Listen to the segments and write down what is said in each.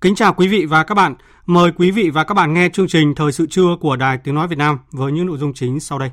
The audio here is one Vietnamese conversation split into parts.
Kính chào quý vị và các bạn. Mời quý vị và các bạn nghe chương trình Thời sự trưa của Đài Tiếng Nói Việt Nam với những nội dung chính sau đây.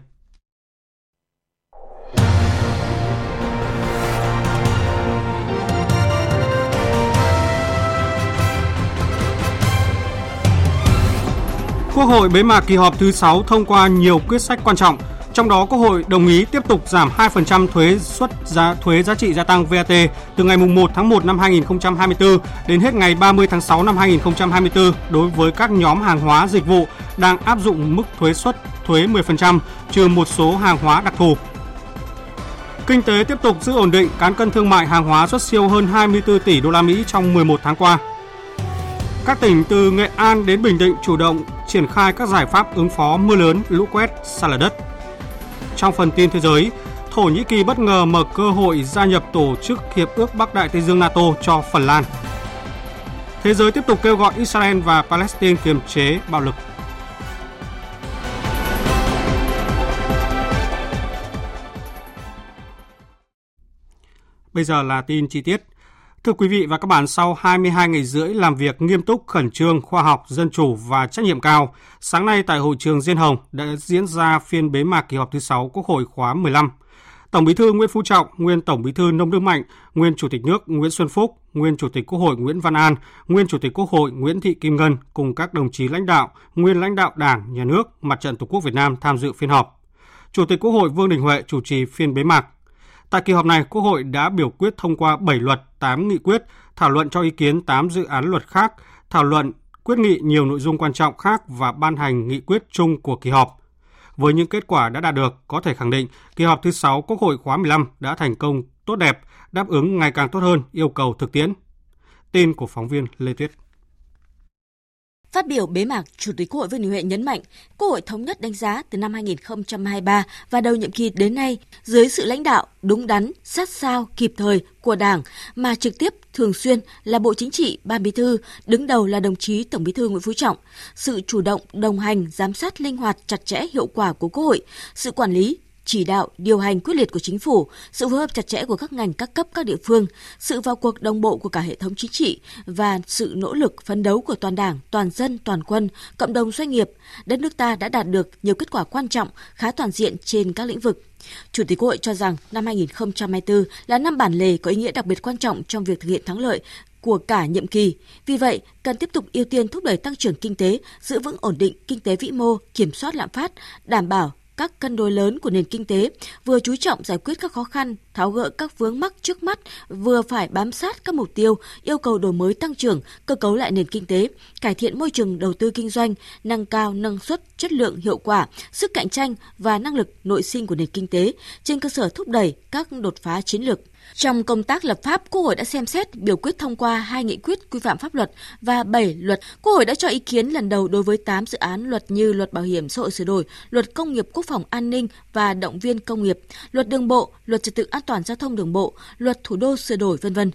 Quốc hội bế mạc kỳ họp thứ 6 thông qua nhiều quyết sách quan trọng, trong đó Quốc hội đồng ý tiếp tục giảm 2% thuế suất giá thuế giá trị gia tăng VAT từ ngày 1 tháng 1 năm 2024 đến hết ngày 30 tháng 6 năm 2024 đối với các nhóm hàng hóa dịch vụ đang áp dụng mức thuế suất thuế 10% trừ một số hàng hóa đặc thù. Kinh tế tiếp tục giữ ổn định, cán cân thương mại hàng hóa xuất siêu hơn 24 tỷ đô la Mỹ trong 11 tháng qua. Các tỉnh từ Nghệ An đến Bình Định chủ động triển khai các giải pháp ứng phó mưa lớn, lũ quét, sạt lở đất. Trong phần tin thế giới, Thổ Nhĩ Kỳ bất ngờ mở cơ hội gia nhập tổ chức Hiệp ước Bắc Đại Tây Dương NATO cho Phần Lan. Thế giới tiếp tục kêu gọi Israel và Palestine kiềm chế bạo lực. Bây giờ là tin chi tiết. Thưa quý vị và các bạn, sau 22 ngày rưỡi làm việc nghiêm túc, khẩn trương, khoa học, dân chủ và trách nhiệm cao, sáng nay tại hội trường Diên Hồng đã diễn ra phiên bế mạc kỳ họp thứ 6 Quốc hội khóa 15. Tổng Bí thư Nguyễn Phú Trọng, nguyên Tổng Bí thư Nông Đức Mạnh, nguyên Chủ tịch nước Nguyễn Xuân Phúc, nguyên Chủ tịch Quốc hội Nguyễn Văn An, nguyên Chủ tịch Quốc hội Nguyễn Thị Kim Ngân cùng các đồng chí lãnh đạo, nguyên lãnh đạo Đảng, Nhà nước, Mặt trận Tổ quốc Việt Nam tham dự phiên họp. Chủ tịch Quốc hội Vương Đình Huệ chủ trì phiên bế mạc. Tại kỳ họp này, Quốc hội đã biểu quyết thông qua 7 luật, 8 nghị quyết, thảo luận cho ý kiến 8 dự án luật khác, thảo luận quyết nghị nhiều nội dung quan trọng khác và ban hành nghị quyết chung của kỳ họp. Với những kết quả đã đạt được, có thể khẳng định kỳ họp thứ 6 Quốc hội khóa 15 đã thành công tốt đẹp, đáp ứng ngày càng tốt hơn yêu cầu thực tiễn. Tin của phóng viên Lê Tuyết. Phát biểu bế mạc, Chủ tịch Quốc hội Vương Đình Huệ nhấn mạnh, Quốc hội thống nhất đánh giá từ năm 2023 và đầu nhiệm kỳ đến nay, dưới sự lãnh đạo đúng đắn, sát sao, kịp thời của Đảng mà trực tiếp thường xuyên là Bộ Chính trị, Ban Bí thư, đứng đầu là đồng chí Tổng Bí thư Nguyễn Phú Trọng, sự chủ động, đồng hành, giám sát linh hoạt, chặt chẽ, hiệu quả của Quốc hội, sự quản lý, chỉ đạo, điều hành quyết liệt của chính phủ, sự phối hợp chặt chẽ của các ngành các cấp các địa phương, sự vào cuộc đồng bộ của cả hệ thống chính trị và sự nỗ lực phấn đấu của toàn Đảng, toàn dân, toàn quân, cộng đồng doanh nghiệp, đất nước ta đã đạt được nhiều kết quả quan trọng, khá toàn diện trên các lĩnh vực. Chủ tịch Quốc hội cho rằng năm 2024 là năm bản lề có ý nghĩa đặc biệt quan trọng trong việc thực hiện thắng lợi của cả nhiệm kỳ. Vì vậy, cần tiếp tục ưu tiên thúc đẩy tăng trưởng kinh tế, giữ vững ổn định kinh tế vĩ mô, kiểm soát lạm phát, đảm bảo các cân đối lớn của nền kinh tế, vừa chú trọng giải quyết các khó khăn, tháo gỡ các vướng mắc trước mắt, vừa phải bám sát các mục tiêu, yêu cầu đổi mới tăng trưởng, cơ cấu lại nền kinh tế, cải thiện môi trường đầu tư kinh doanh, nâng cao năng suất, chất lượng, hiệu quả, sức cạnh tranh và năng lực nội sinh của nền kinh tế trên cơ sở thúc đẩy các đột phá chiến lược. Trong công tác lập pháp, Quốc hội đã xem xét biểu quyết thông qua hai nghị quyết quy phạm pháp luật và 7 luật. Quốc hội đã cho ý kiến lần đầu đối với 8 dự án luật như luật bảo hiểm xã hội sửa đổi, luật công nghiệp quốc phòng an ninh và động viên công nghiệp, luật đường bộ, luật trật tự an toàn giao thông đường bộ, luật thủ đô sửa đổi vân vân.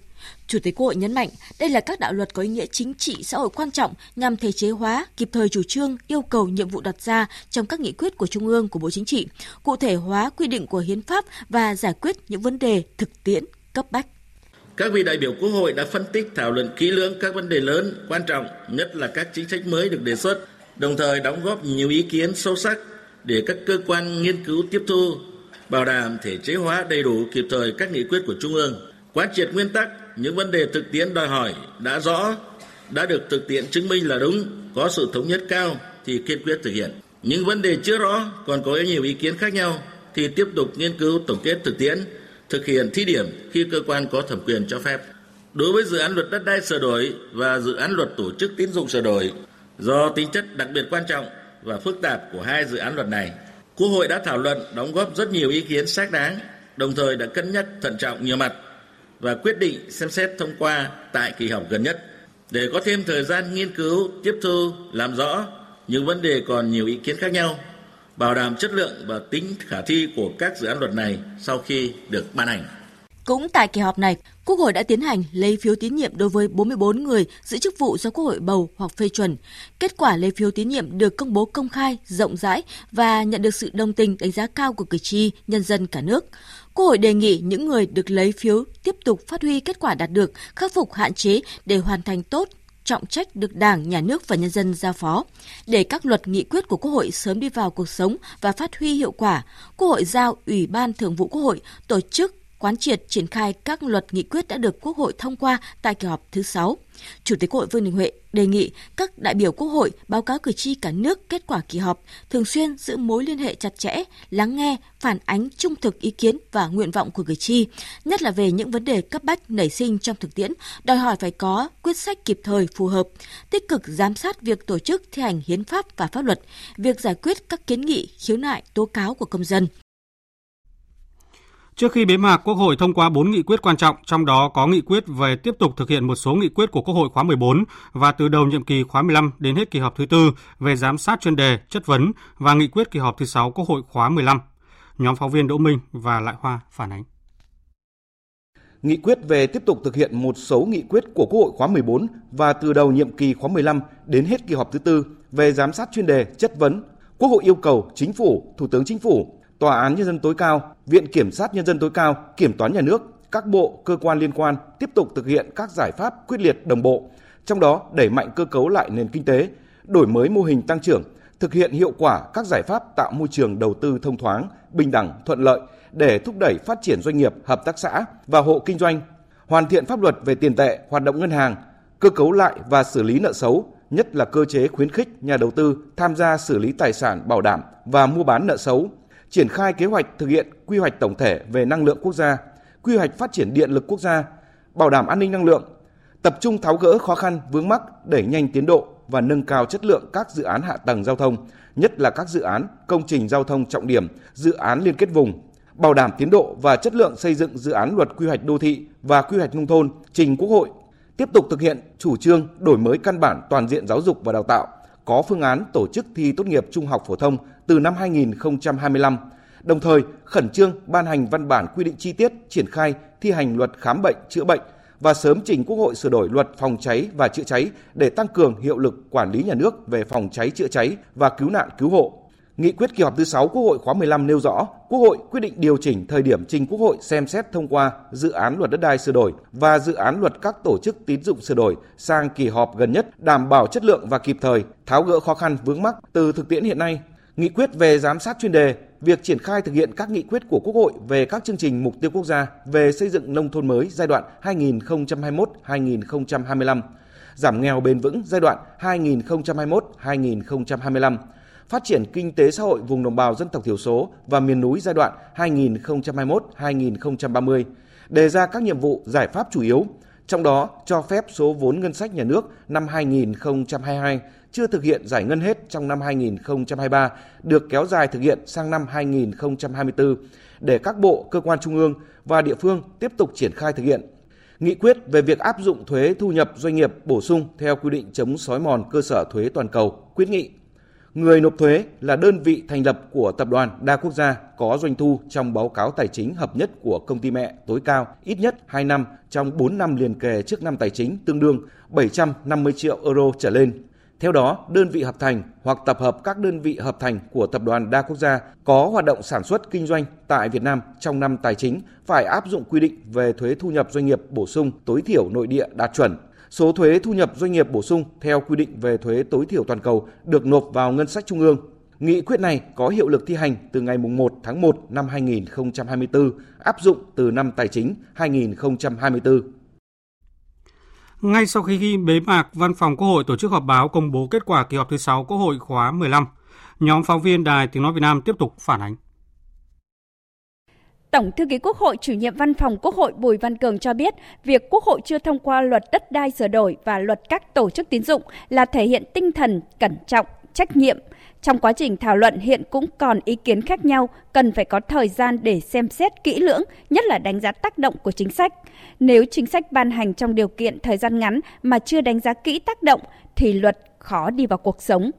Chủ tịch Quốc hội nhấn mạnh, đây là các đạo luật có ý nghĩa chính trị xã hội quan trọng nhằm thể chế hóa, kịp thời chủ trương, yêu cầu nhiệm vụ đặt ra trong các nghị quyết của Trung ương của Bộ Chính trị, cụ thể hóa quy định của hiến pháp và giải quyết những vấn đề thực tiễn cấp bách. Các vị đại biểu Quốc hội đã phân tích thảo luận kỹ lưỡng các vấn đề lớn, quan trọng, nhất là các chính sách mới được đề xuất, đồng thời đóng góp nhiều ý kiến sâu sắc để các cơ quan nghiên cứu tiếp thu, bảo đảm thể chế hóa đầy đủ kịp thời các nghị quyết của Trung ương, quán triệt nguyên tắc những vấn đề thực tiễn đòi hỏi đã rõ, đã được thực tiễn chứng minh là đúng, có sự thống nhất cao thì kiên quyết thực hiện. Những vấn đề chưa rõ còn có nhiều ý kiến khác nhau thì tiếp tục nghiên cứu tổng kết thực tiễn thực hiện thí điểm khi cơ quan có thẩm quyền cho phép. Đối với dự án luật đất đai sửa đổi và dự án luật tổ chức tín dụng sửa đổi, do tính chất đặc biệt quan trọng và phức tạp của hai dự án luật này, Quốc hội đã thảo luận đóng góp rất nhiều ý kiến xác đáng, đồng thời đã cân nhắc thận trọng nhiều mặt và quyết định xem xét thông qua tại kỳ họp gần nhất để có thêm thời gian nghiên cứu, tiếp thu, làm rõ những vấn đề còn nhiều ý kiến khác nhau, bảo đảm chất lượng và tính khả thi của các dự án luật này sau khi được ban hành. Cũng tại kỳ họp này, Quốc hội đã tiến hành lấy phiếu tín nhiệm đối với 44 người giữ chức vụ do Quốc hội bầu hoặc phê chuẩn. Kết quả lấy phiếu tín nhiệm được công bố công khai, rộng rãi và nhận được sự đồng tình đánh giá cao của cử tri, nhân dân cả nước. Quốc hội đề nghị những người được lấy phiếu tiếp tục phát huy kết quả đạt được, khắc phục hạn chế để hoàn thành tốt trọng trách được Đảng, Nhà nước và nhân dân giao phó. Để các luật nghị quyết của Quốc hội sớm đi vào cuộc sống và phát huy hiệu quả, Quốc hội giao Ủy ban Thường vụ Quốc hội tổ chức quán triệt triển khai các luật nghị quyết đã được Quốc hội thông qua tại kỳ họp thứ 6. Chủ tịch Quốc hội Vương Đình Huệ đề nghị các đại biểu Quốc hội báo cáo cử tri cả nước kết quả kỳ họp, thường xuyên giữ mối liên hệ chặt chẽ, lắng nghe, phản ánh trung thực ý kiến và nguyện vọng của cử tri, nhất là về những vấn đề cấp bách nảy sinh trong thực tiễn, đòi hỏi phải có quyết sách kịp thời phù hợp, tích cực giám sát việc tổ chức thi hành hiến pháp và pháp luật, việc giải quyết các kiến nghị, khiếu nại, tố cáo của công dân. Trước khi bế mạc, Quốc hội thông qua 4 nghị quyết quan trọng, trong đó có nghị quyết về tiếp tục thực hiện một số nghị quyết của Quốc hội khóa 14 và từ đầu nhiệm kỳ khóa 15 đến hết kỳ họp thứ tư về giám sát chuyên đề, chất vấn và nghị quyết kỳ họp thứ 6 Quốc hội khóa 15. Nhóm phóng viên Đỗ Minh và Lại Hoa phản ánh. Nghị quyết về tiếp tục thực hiện một số nghị quyết của Quốc hội khóa 14 và từ đầu nhiệm kỳ khóa 15 đến hết kỳ họp thứ tư về giám sát chuyên đề, chất vấn. Quốc hội yêu cầu Chính phủ, Thủ tướng Chính phủ Tòa án Nhân dân tối cao, Viện Kiểm sát Nhân dân tối cao, Kiểm toán Nhà nước, các bộ, cơ quan liên quan tiếp tục thực hiện các giải pháp quyết liệt đồng bộ, trong đó đẩy mạnh cơ cấu lại nền kinh tế, đổi mới mô hình tăng trưởng, thực hiện hiệu quả các giải pháp tạo môi trường đầu tư thông thoáng, bình đẳng, thuận lợi để thúc đẩy phát triển doanh nghiệp, hợp tác xã và hộ kinh doanh, hoàn thiện pháp luật về tiền tệ, hoạt động ngân hàng, cơ cấu lại và xử lý nợ xấu, nhất là cơ chế khuyến khích nhà đầu tư tham gia xử lý tài sản bảo đảm và mua bán nợ xấu, triển khai kế hoạch thực hiện quy hoạch tổng thể về năng lượng quốc gia, quy hoạch phát triển điện lực quốc gia, bảo đảm an ninh năng lượng, tập trung tháo gỡ khó khăn vướng mắc, đẩy nhanh tiến độ và nâng cao chất lượng các dự án hạ tầng giao thông, nhất là các dự án công trình giao thông trọng điểm, dự án liên kết vùng, bảo đảm tiến độ và chất lượng xây dựng dự án luật quy hoạch đô thị và quy hoạch nông thôn trình Quốc hội, tiếp tục thực hiện chủ trương đổi mới căn bản toàn diện giáo dục và đào tạo, có phương án tổ chức thi tốt nghiệp trung học phổ thông từ năm 2025, đồng thời khẩn trương ban hành văn bản quy định chi tiết triển khai thi hành luật khám bệnh chữa bệnh và sớm trình Quốc hội sửa đổi luật phòng cháy và chữa cháy để tăng cường hiệu lực quản lý nhà nước về phòng cháy chữa cháy và cứu nạn cứu hộ. Nghị quyết kỳ họp thứ 6 Quốc hội khóa 15 nêu rõ, Quốc hội quyết định điều chỉnh thời điểm trình Quốc hội xem xét thông qua dự án luật đất đai sửa đổi và dự án luật các tổ chức tín dụng sửa đổi sang kỳ họp gần nhất, đảm bảo chất lượng và kịp thời, tháo gỡ khó khăn vướng mắc từ thực tiễn hiện nay. Nghị quyết về giám sát chuyên đề, việc triển khai thực hiện các nghị quyết của Quốc hội về các chương trình mục tiêu quốc gia về xây dựng nông thôn mới giai đoạn 2021-2025, giảm nghèo bền vững giai đoạn 2021-2025, phát triển kinh tế xã hội vùng đồng bào dân tộc thiểu số và miền núi giai đoạn 2021-2030, đề ra các nhiệm vụ giải pháp chủ yếu, trong đó cho phép số vốn ngân sách nhà nước năm 2022 chưa thực hiện giải ngân hết trong năm 2023 được kéo dài thực hiện sang năm 2024 để các bộ, cơ quan trung ương và địa phương tiếp tục triển khai thực hiện. Nghị quyết về việc áp dụng thuế thu nhập doanh nghiệp bổ sung theo quy định chống sói mòn cơ sở thuế toàn cầu quyết nghị Người nộp thuế là đơn vị thành lập của tập đoàn đa quốc gia có doanh thu trong báo cáo tài chính hợp nhất của công ty mẹ tối cao ít nhất 2 năm trong 4 năm liền kề trước năm tài chính tương đương 750 triệu euro trở lên. Theo đó, đơn vị hợp thành hoặc tập hợp các đơn vị hợp thành của tập đoàn đa quốc gia có hoạt động sản xuất kinh doanh tại Việt Nam trong năm tài chính phải áp dụng quy định về thuế thu nhập doanh nghiệp bổ sung tối thiểu nội địa đạt chuẩn số thuế thu nhập doanh nghiệp bổ sung theo quy định về thuế tối thiểu toàn cầu được nộp vào ngân sách trung ương. Nghị quyết này có hiệu lực thi hành từ ngày 1 tháng 1 năm 2024, áp dụng từ năm tài chính 2024. Ngay sau khi bế mạc, Văn phòng Quốc hội tổ chức họp báo công bố kết quả kỳ họp thứ 6 Quốc hội khóa 15. Nhóm phóng viên Đài Tiếng Nói Việt Nam tiếp tục phản ánh. Tổng thư ký Quốc hội, chủ nhiệm văn phòng Quốc hội Bùi Văn Cường cho biết, việc Quốc hội chưa thông qua luật đất đai sửa đổi và luật các tổ chức tín dụng là thể hiện tinh thần cẩn trọng, trách nhiệm. Trong quá trình thảo luận hiện cũng còn ý kiến khác nhau, cần phải có thời gian để xem xét kỹ lưỡng, nhất là đánh giá tác động của chính sách. Nếu chính sách ban hành trong điều kiện thời gian ngắn mà chưa đánh giá kỹ tác động thì luật khó đi vào cuộc sống.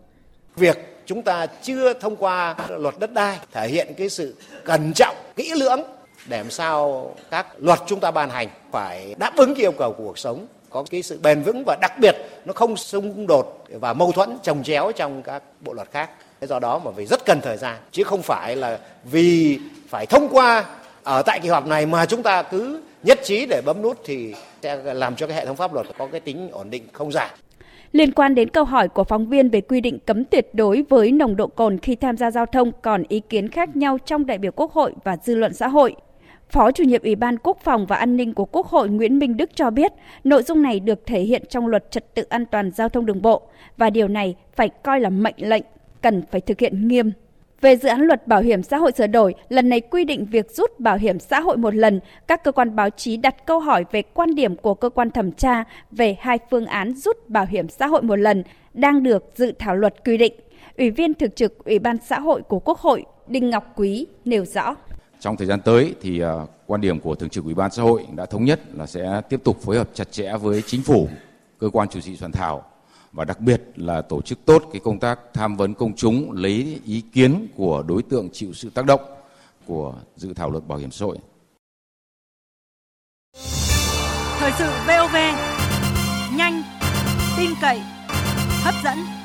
Việc chúng ta chưa thông qua luật đất đai thể hiện cái sự cẩn trọng kỹ lưỡng để làm sao các luật chúng ta ban hành phải đáp ứng yêu cầu của cuộc sống có cái sự bền vững và đặc biệt nó không xung đột và mâu thuẫn trồng chéo trong các bộ luật khác do đó mà phải rất cần thời gian, chứ không phải là vì phải thông qua ở tại kỳ họp này mà chúng ta cứ nhất trí để bấm nút thì sẽ làm cho cái hệ thống pháp luật có cái tính ổn định không giảm Liên quan đến câu hỏi của phóng viên về quy định cấm tuyệt đối với nồng độ cồn khi tham gia giao thông còn ý kiến khác nhau trong đại biểu Quốc hội và dư luận xã hội. Phó chủ nhiệm Ủy ban Quốc phòng và An ninh của Quốc hội Nguyễn Minh Đức cho biết, nội dung này được thể hiện trong luật trật tự an toàn giao thông đường bộ và điều này phải coi là mệnh lệnh, cần phải thực hiện nghiêm. Về dự án luật bảo hiểm xã hội sửa đổi, lần này quy định việc rút bảo hiểm xã hội một lần, các cơ quan báo chí đặt câu hỏi về quan điểm của cơ quan thẩm tra về hai phương án rút bảo hiểm xã hội một lần đang được dự thảo luật quy định. Ủy viên thường trực Ủy ban xã hội của Quốc hội Đinh Ngọc Quý nêu rõ. Trong thời gian tới thì uh, quan điểm của Thường trực Ủy ban xã hội đã thống nhất là sẽ tiếp tục phối hợp chặt chẽ với chính phủ, cơ quan chủ trì soạn thảo và đặc biệt là tổ chức tốt cái công tác tham vấn công chúng lấy ý kiến của đối tượng chịu sự tác động của dự thảo luật bảo hiểm xã hội. Thời sự VOV nhanh, tin cậy, hấp dẫn.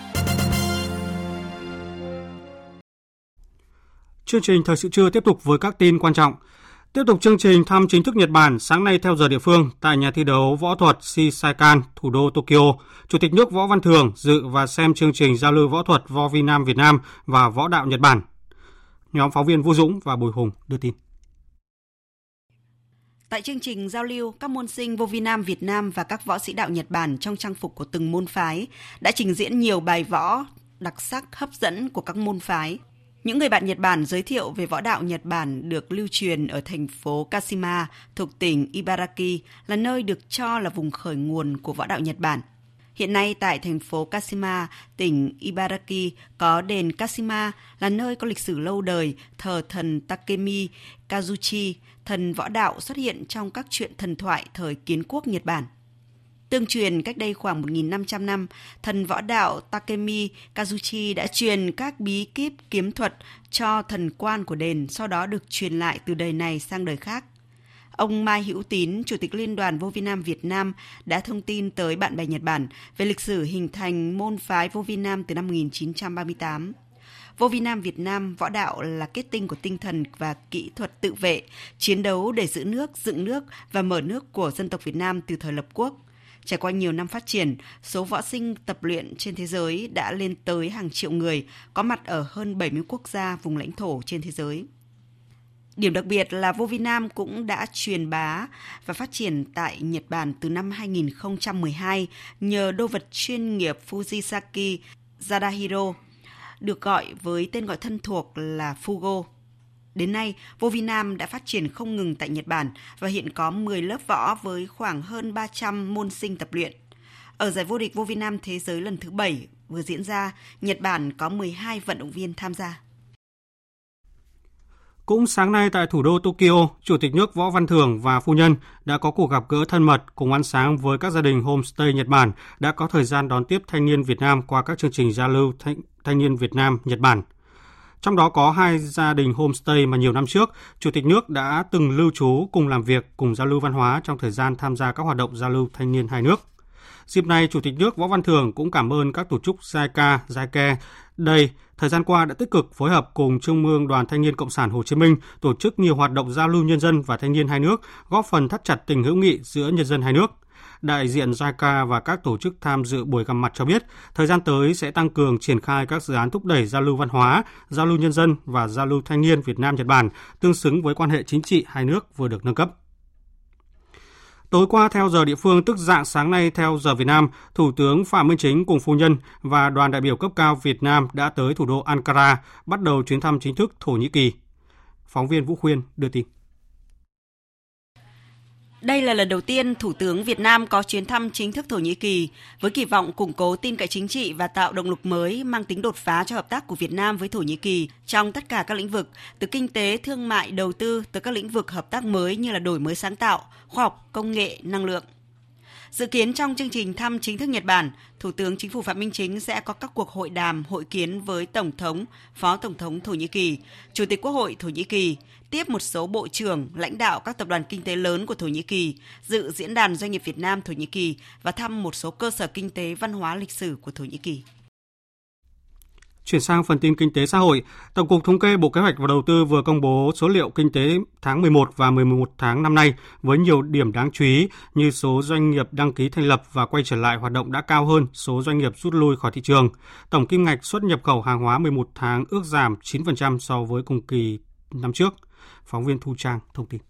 Chương trình thời sự trưa tiếp tục với các tin quan trọng. Tiếp tục chương trình thăm chính thức Nhật Bản sáng nay theo giờ địa phương tại nhà thi đấu võ thuật Shisaikan, thủ đô Tokyo, Chủ tịch nước Võ Văn Thường dự và xem chương trình giao lưu võ thuật Võ Vi Nam Việt Nam và Võ đạo Nhật Bản. Nhóm phóng viên Vũ Dũng và Bùi Hùng đưa tin. Tại chương trình giao lưu, các môn sinh vô vi nam Việt Nam và các võ sĩ đạo Nhật Bản trong trang phục của từng môn phái đã trình diễn nhiều bài võ đặc sắc hấp dẫn của các môn phái. Những người bạn Nhật Bản giới thiệu về võ đạo Nhật Bản được lưu truyền ở thành phố Kashima thuộc tỉnh Ibaraki là nơi được cho là vùng khởi nguồn của võ đạo Nhật Bản. Hiện nay tại thành phố Kashima, tỉnh Ibaraki có đền Kashima là nơi có lịch sử lâu đời thờ thần Takemi Kazuchi, thần võ đạo xuất hiện trong các truyện thần thoại thời kiến quốc Nhật Bản. Tương truyền cách đây khoảng 1.500 năm, thần võ đạo Takemi Kazuchi đã truyền các bí kíp kiếm thuật cho thần quan của đền, sau đó được truyền lại từ đời này sang đời khác. Ông Mai Hữu Tín, Chủ tịch Liên đoàn Vô Vi Nam Việt Nam đã thông tin tới bạn bè Nhật Bản về lịch sử hình thành môn phái Vô Vi Nam từ năm 1938. Vô Vi Nam Việt Nam võ đạo là kết tinh của tinh thần và kỹ thuật tự vệ, chiến đấu để giữ nước, dựng nước và mở nước của dân tộc Việt Nam từ thời lập quốc. Trải qua nhiều năm phát triển, số võ sinh tập luyện trên thế giới đã lên tới hàng triệu người, có mặt ở hơn 70 quốc gia vùng lãnh thổ trên thế giới. Điểm đặc biệt là vô vi nam cũng đã truyền bá và phát triển tại Nhật Bản từ năm 2012 nhờ đô vật chuyên nghiệp Fujisaki Zadahiro, được gọi với tên gọi thân thuộc là Fugo. Đến nay, vô vi nam đã phát triển không ngừng tại Nhật Bản và hiện có 10 lớp võ với khoảng hơn 300 môn sinh tập luyện. Ở giải vô địch vô vi nam thế giới lần thứ 7 vừa diễn ra, Nhật Bản có 12 vận động viên tham gia. Cũng sáng nay tại thủ đô Tokyo, Chủ tịch nước Võ Văn Thưởng và phu nhân đã có cuộc gặp gỡ thân mật cùng ăn sáng với các gia đình homestay Nhật Bản đã có thời gian đón tiếp thanh niên Việt Nam qua các chương trình giao lưu thanh, thanh niên Việt Nam Nhật Bản. Trong đó có hai gia đình homestay mà nhiều năm trước, Chủ tịch nước đã từng lưu trú cùng làm việc cùng giao lưu văn hóa trong thời gian tham gia các hoạt động giao lưu thanh niên hai nước. Dịp này, Chủ tịch nước Võ Văn Thưởng cũng cảm ơn các tổ chức JICA, JICA đây thời gian qua đã tích cực phối hợp cùng Trung ương Đoàn Thanh niên Cộng sản Hồ Chí Minh tổ chức nhiều hoạt động giao lưu nhân dân và thanh niên hai nước, góp phần thắt chặt tình hữu nghị giữa nhân dân hai nước. Đại diện JICA và các tổ chức tham dự buổi gặp mặt cho biết, thời gian tới sẽ tăng cường triển khai các dự án thúc đẩy giao lưu văn hóa, giao lưu nhân dân và giao lưu thanh niên Việt Nam Nhật Bản tương xứng với quan hệ chính trị hai nước vừa được nâng cấp. Tối qua theo giờ địa phương tức dạng sáng nay theo giờ Việt Nam, Thủ tướng Phạm Minh Chính cùng phu nhân và đoàn đại biểu cấp cao Việt Nam đã tới thủ đô Ankara bắt đầu chuyến thăm chính thức Thổ Nhĩ Kỳ. Phóng viên Vũ Khuyên đưa tin. Đây là lần đầu tiên Thủ tướng Việt Nam có chuyến thăm chính thức Thổ Nhĩ Kỳ với kỳ vọng củng cố tin cậy chính trị và tạo động lực mới mang tính đột phá cho hợp tác của Việt Nam với Thổ Nhĩ Kỳ trong tất cả các lĩnh vực, từ kinh tế, thương mại, đầu tư tới các lĩnh vực hợp tác mới như là đổi mới sáng tạo, khoa học, công nghệ, năng lượng. Dự kiến trong chương trình thăm chính thức Nhật Bản, Thủ tướng Chính phủ Phạm Minh Chính sẽ có các cuộc hội đàm, hội kiến với Tổng thống, Phó Tổng thống Thổ Nhĩ Kỳ, Chủ tịch Quốc hội Thổ Nhĩ Kỳ, tiếp một số bộ trưởng, lãnh đạo các tập đoàn kinh tế lớn của Thổ Nhĩ Kỳ, dự diễn đàn doanh nghiệp Việt Nam Thổ Nhĩ Kỳ và thăm một số cơ sở kinh tế văn hóa lịch sử của Thổ Nhĩ Kỳ. Chuyển sang phần tin kinh tế xã hội, Tổng cục Thống kê Bộ Kế hoạch và Đầu tư vừa công bố số liệu kinh tế tháng 11 và 11 tháng năm nay với nhiều điểm đáng chú ý như số doanh nghiệp đăng ký thành lập và quay trở lại hoạt động đã cao hơn số doanh nghiệp rút lui khỏi thị trường. Tổng kim ngạch xuất nhập khẩu hàng hóa 11 tháng ước giảm 9% so với cùng kỳ năm trước. Phóng viên Thu Trang thông tin.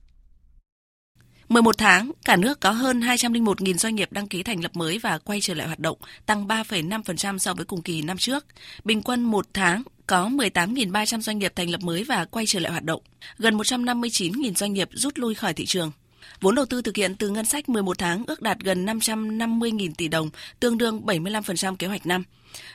11 tháng, cả nước có hơn 201.000 doanh nghiệp đăng ký thành lập mới và quay trở lại hoạt động, tăng 3,5% so với cùng kỳ năm trước. Bình quân một tháng có 18.300 doanh nghiệp thành lập mới và quay trở lại hoạt động, gần 159.000 doanh nghiệp rút lui khỏi thị trường. Vốn đầu tư thực hiện từ ngân sách 11 tháng ước đạt gần 550.000 tỷ đồng, tương đương 75% kế hoạch năm.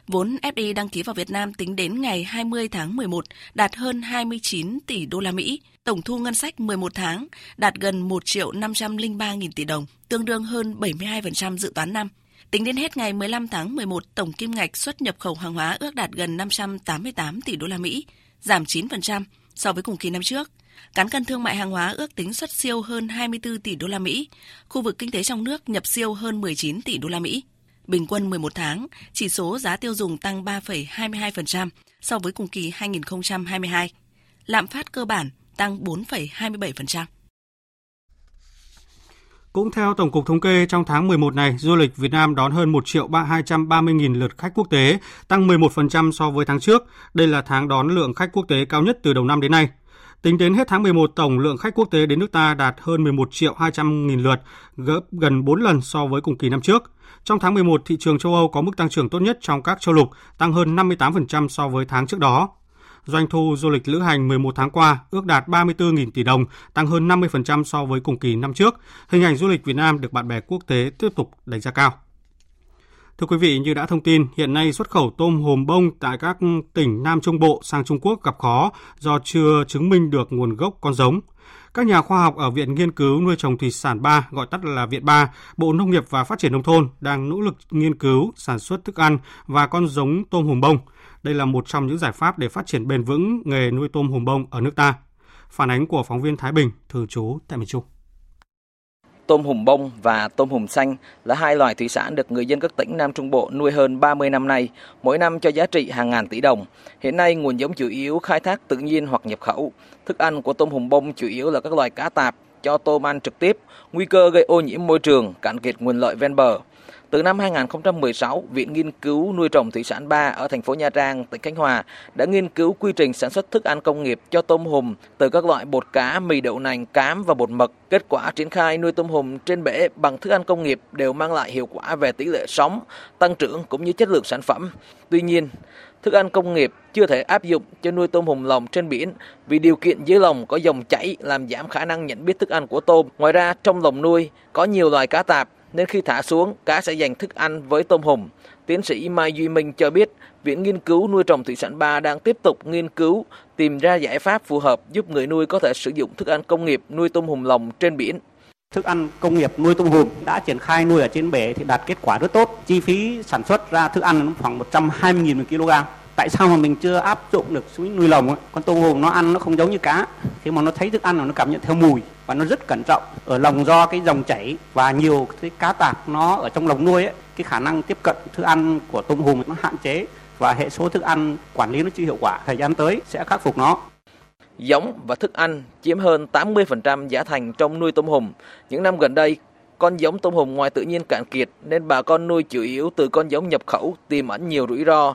Vốn FDI đăng ký vào Việt Nam tính đến ngày 20 tháng 11 đạt hơn 29 tỷ đô la Mỹ. Tổng thu ngân sách 11 tháng đạt gần 1 triệu 503 nghìn tỷ đồng, tương đương hơn 72% dự toán năm. Tính đến hết ngày 15 tháng 11, tổng kim ngạch xuất nhập khẩu hàng hóa ước đạt gần 588 tỷ đô la Mỹ, giảm 9% so với cùng kỳ năm trước. Cán cân thương mại hàng hóa ước tính xuất siêu hơn 24 tỷ đô la Mỹ, khu vực kinh tế trong nước nhập siêu hơn 19 tỷ đô la Mỹ. Bình quân 11 tháng, chỉ số giá tiêu dùng tăng 3,22% so với cùng kỳ 2022. Lạm phát cơ bản tăng 4,27%. Cũng theo Tổng cục Thống kê, trong tháng 11 này, du lịch Việt Nam đón hơn 1 triệu 230 nghìn lượt khách quốc tế, tăng 11% so với tháng trước. Đây là tháng đón lượng khách quốc tế cao nhất từ đầu năm đến nay. Tính đến hết tháng 11, tổng lượng khách quốc tế đến nước ta đạt hơn 11 triệu 200 nghìn lượt, gấp gần 4 lần so với cùng kỳ năm trước. Trong tháng 11, thị trường châu Âu có mức tăng trưởng tốt nhất trong các châu lục, tăng hơn 58% so với tháng trước đó. Doanh thu du lịch lữ hành 11 tháng qua ước đạt 34.000 tỷ đồng, tăng hơn 50% so với cùng kỳ năm trước. Hình ảnh du lịch Việt Nam được bạn bè quốc tế tiếp tục đánh giá cao. Thưa quý vị, như đã thông tin, hiện nay xuất khẩu tôm hùm bông tại các tỉnh Nam Trung Bộ sang Trung Quốc gặp khó do chưa chứng minh được nguồn gốc con giống. Các nhà khoa học ở Viện Nghiên cứu Nuôi trồng Thủy sản 3, gọi tắt là Viện 3, Bộ Nông nghiệp và Phát triển Nông thôn đang nỗ lực nghiên cứu sản xuất thức ăn và con giống tôm hùm bông. Đây là một trong những giải pháp để phát triển bền vững nghề nuôi tôm hùm bông ở nước ta. Phản ánh của phóng viên Thái Bình, thường trú tại miền Trung. Tôm hùm bông và tôm hùm xanh là hai loài thủy sản được người dân các tỉnh Nam Trung Bộ nuôi hơn 30 năm nay, mỗi năm cho giá trị hàng ngàn tỷ đồng. Hiện nay nguồn giống chủ yếu khai thác tự nhiên hoặc nhập khẩu. Thức ăn của tôm hùm bông chủ yếu là các loài cá tạp cho tôm ăn trực tiếp, nguy cơ gây ô nhiễm môi trường, cạn kiệt nguồn lợi ven bờ. Từ năm 2016, Viện Nghiên cứu Nuôi trồng Thủy sản 3 ở thành phố Nha Trang, tỉnh Khánh Hòa đã nghiên cứu quy trình sản xuất thức ăn công nghiệp cho tôm hùm từ các loại bột cá, mì đậu nành, cám và bột mực. Kết quả triển khai nuôi tôm hùm trên bể bằng thức ăn công nghiệp đều mang lại hiệu quả về tỷ lệ sống, tăng trưởng cũng như chất lượng sản phẩm. Tuy nhiên, thức ăn công nghiệp chưa thể áp dụng cho nuôi tôm hùm lồng trên biển vì điều kiện dưới lồng có dòng chảy làm giảm khả năng nhận biết thức ăn của tôm. Ngoài ra, trong lồng nuôi có nhiều loài cá tạp nên khi thả xuống, cá sẽ dành thức ăn với tôm hùm. Tiến sĩ Mai Duy Minh cho biết, Viện Nghiên cứu Nuôi trồng Thủy sản 3 đang tiếp tục nghiên cứu, tìm ra giải pháp phù hợp giúp người nuôi có thể sử dụng thức ăn công nghiệp nuôi tôm hùm lồng trên biển. Thức ăn công nghiệp nuôi tôm hùm đã triển khai nuôi ở trên bể thì đạt kết quả rất tốt. Chi phí sản xuất ra thức ăn khoảng 120.000 một kg. Tại sao mà mình chưa áp dụng được xuống nuôi lồng? Con tôm hùm nó ăn nó không giống như cá. Khi mà nó thấy thức ăn nó cảm nhận theo mùi và nó rất cẩn trọng ở lồng do cái dòng chảy và nhiều cái cá tạp nó ở trong lồng nuôi ấy, cái khả năng tiếp cận thức ăn của tôm hùm nó hạn chế và hệ số thức ăn quản lý nó chưa hiệu quả thời gian tới sẽ khắc phục nó giống và thức ăn chiếm hơn 80% giá thành trong nuôi tôm hùm. Những năm gần đây, con giống tôm hùm ngoài tự nhiên cạn kiệt nên bà con nuôi chủ yếu từ con giống nhập khẩu tiềm ẩn nhiều rủi ro.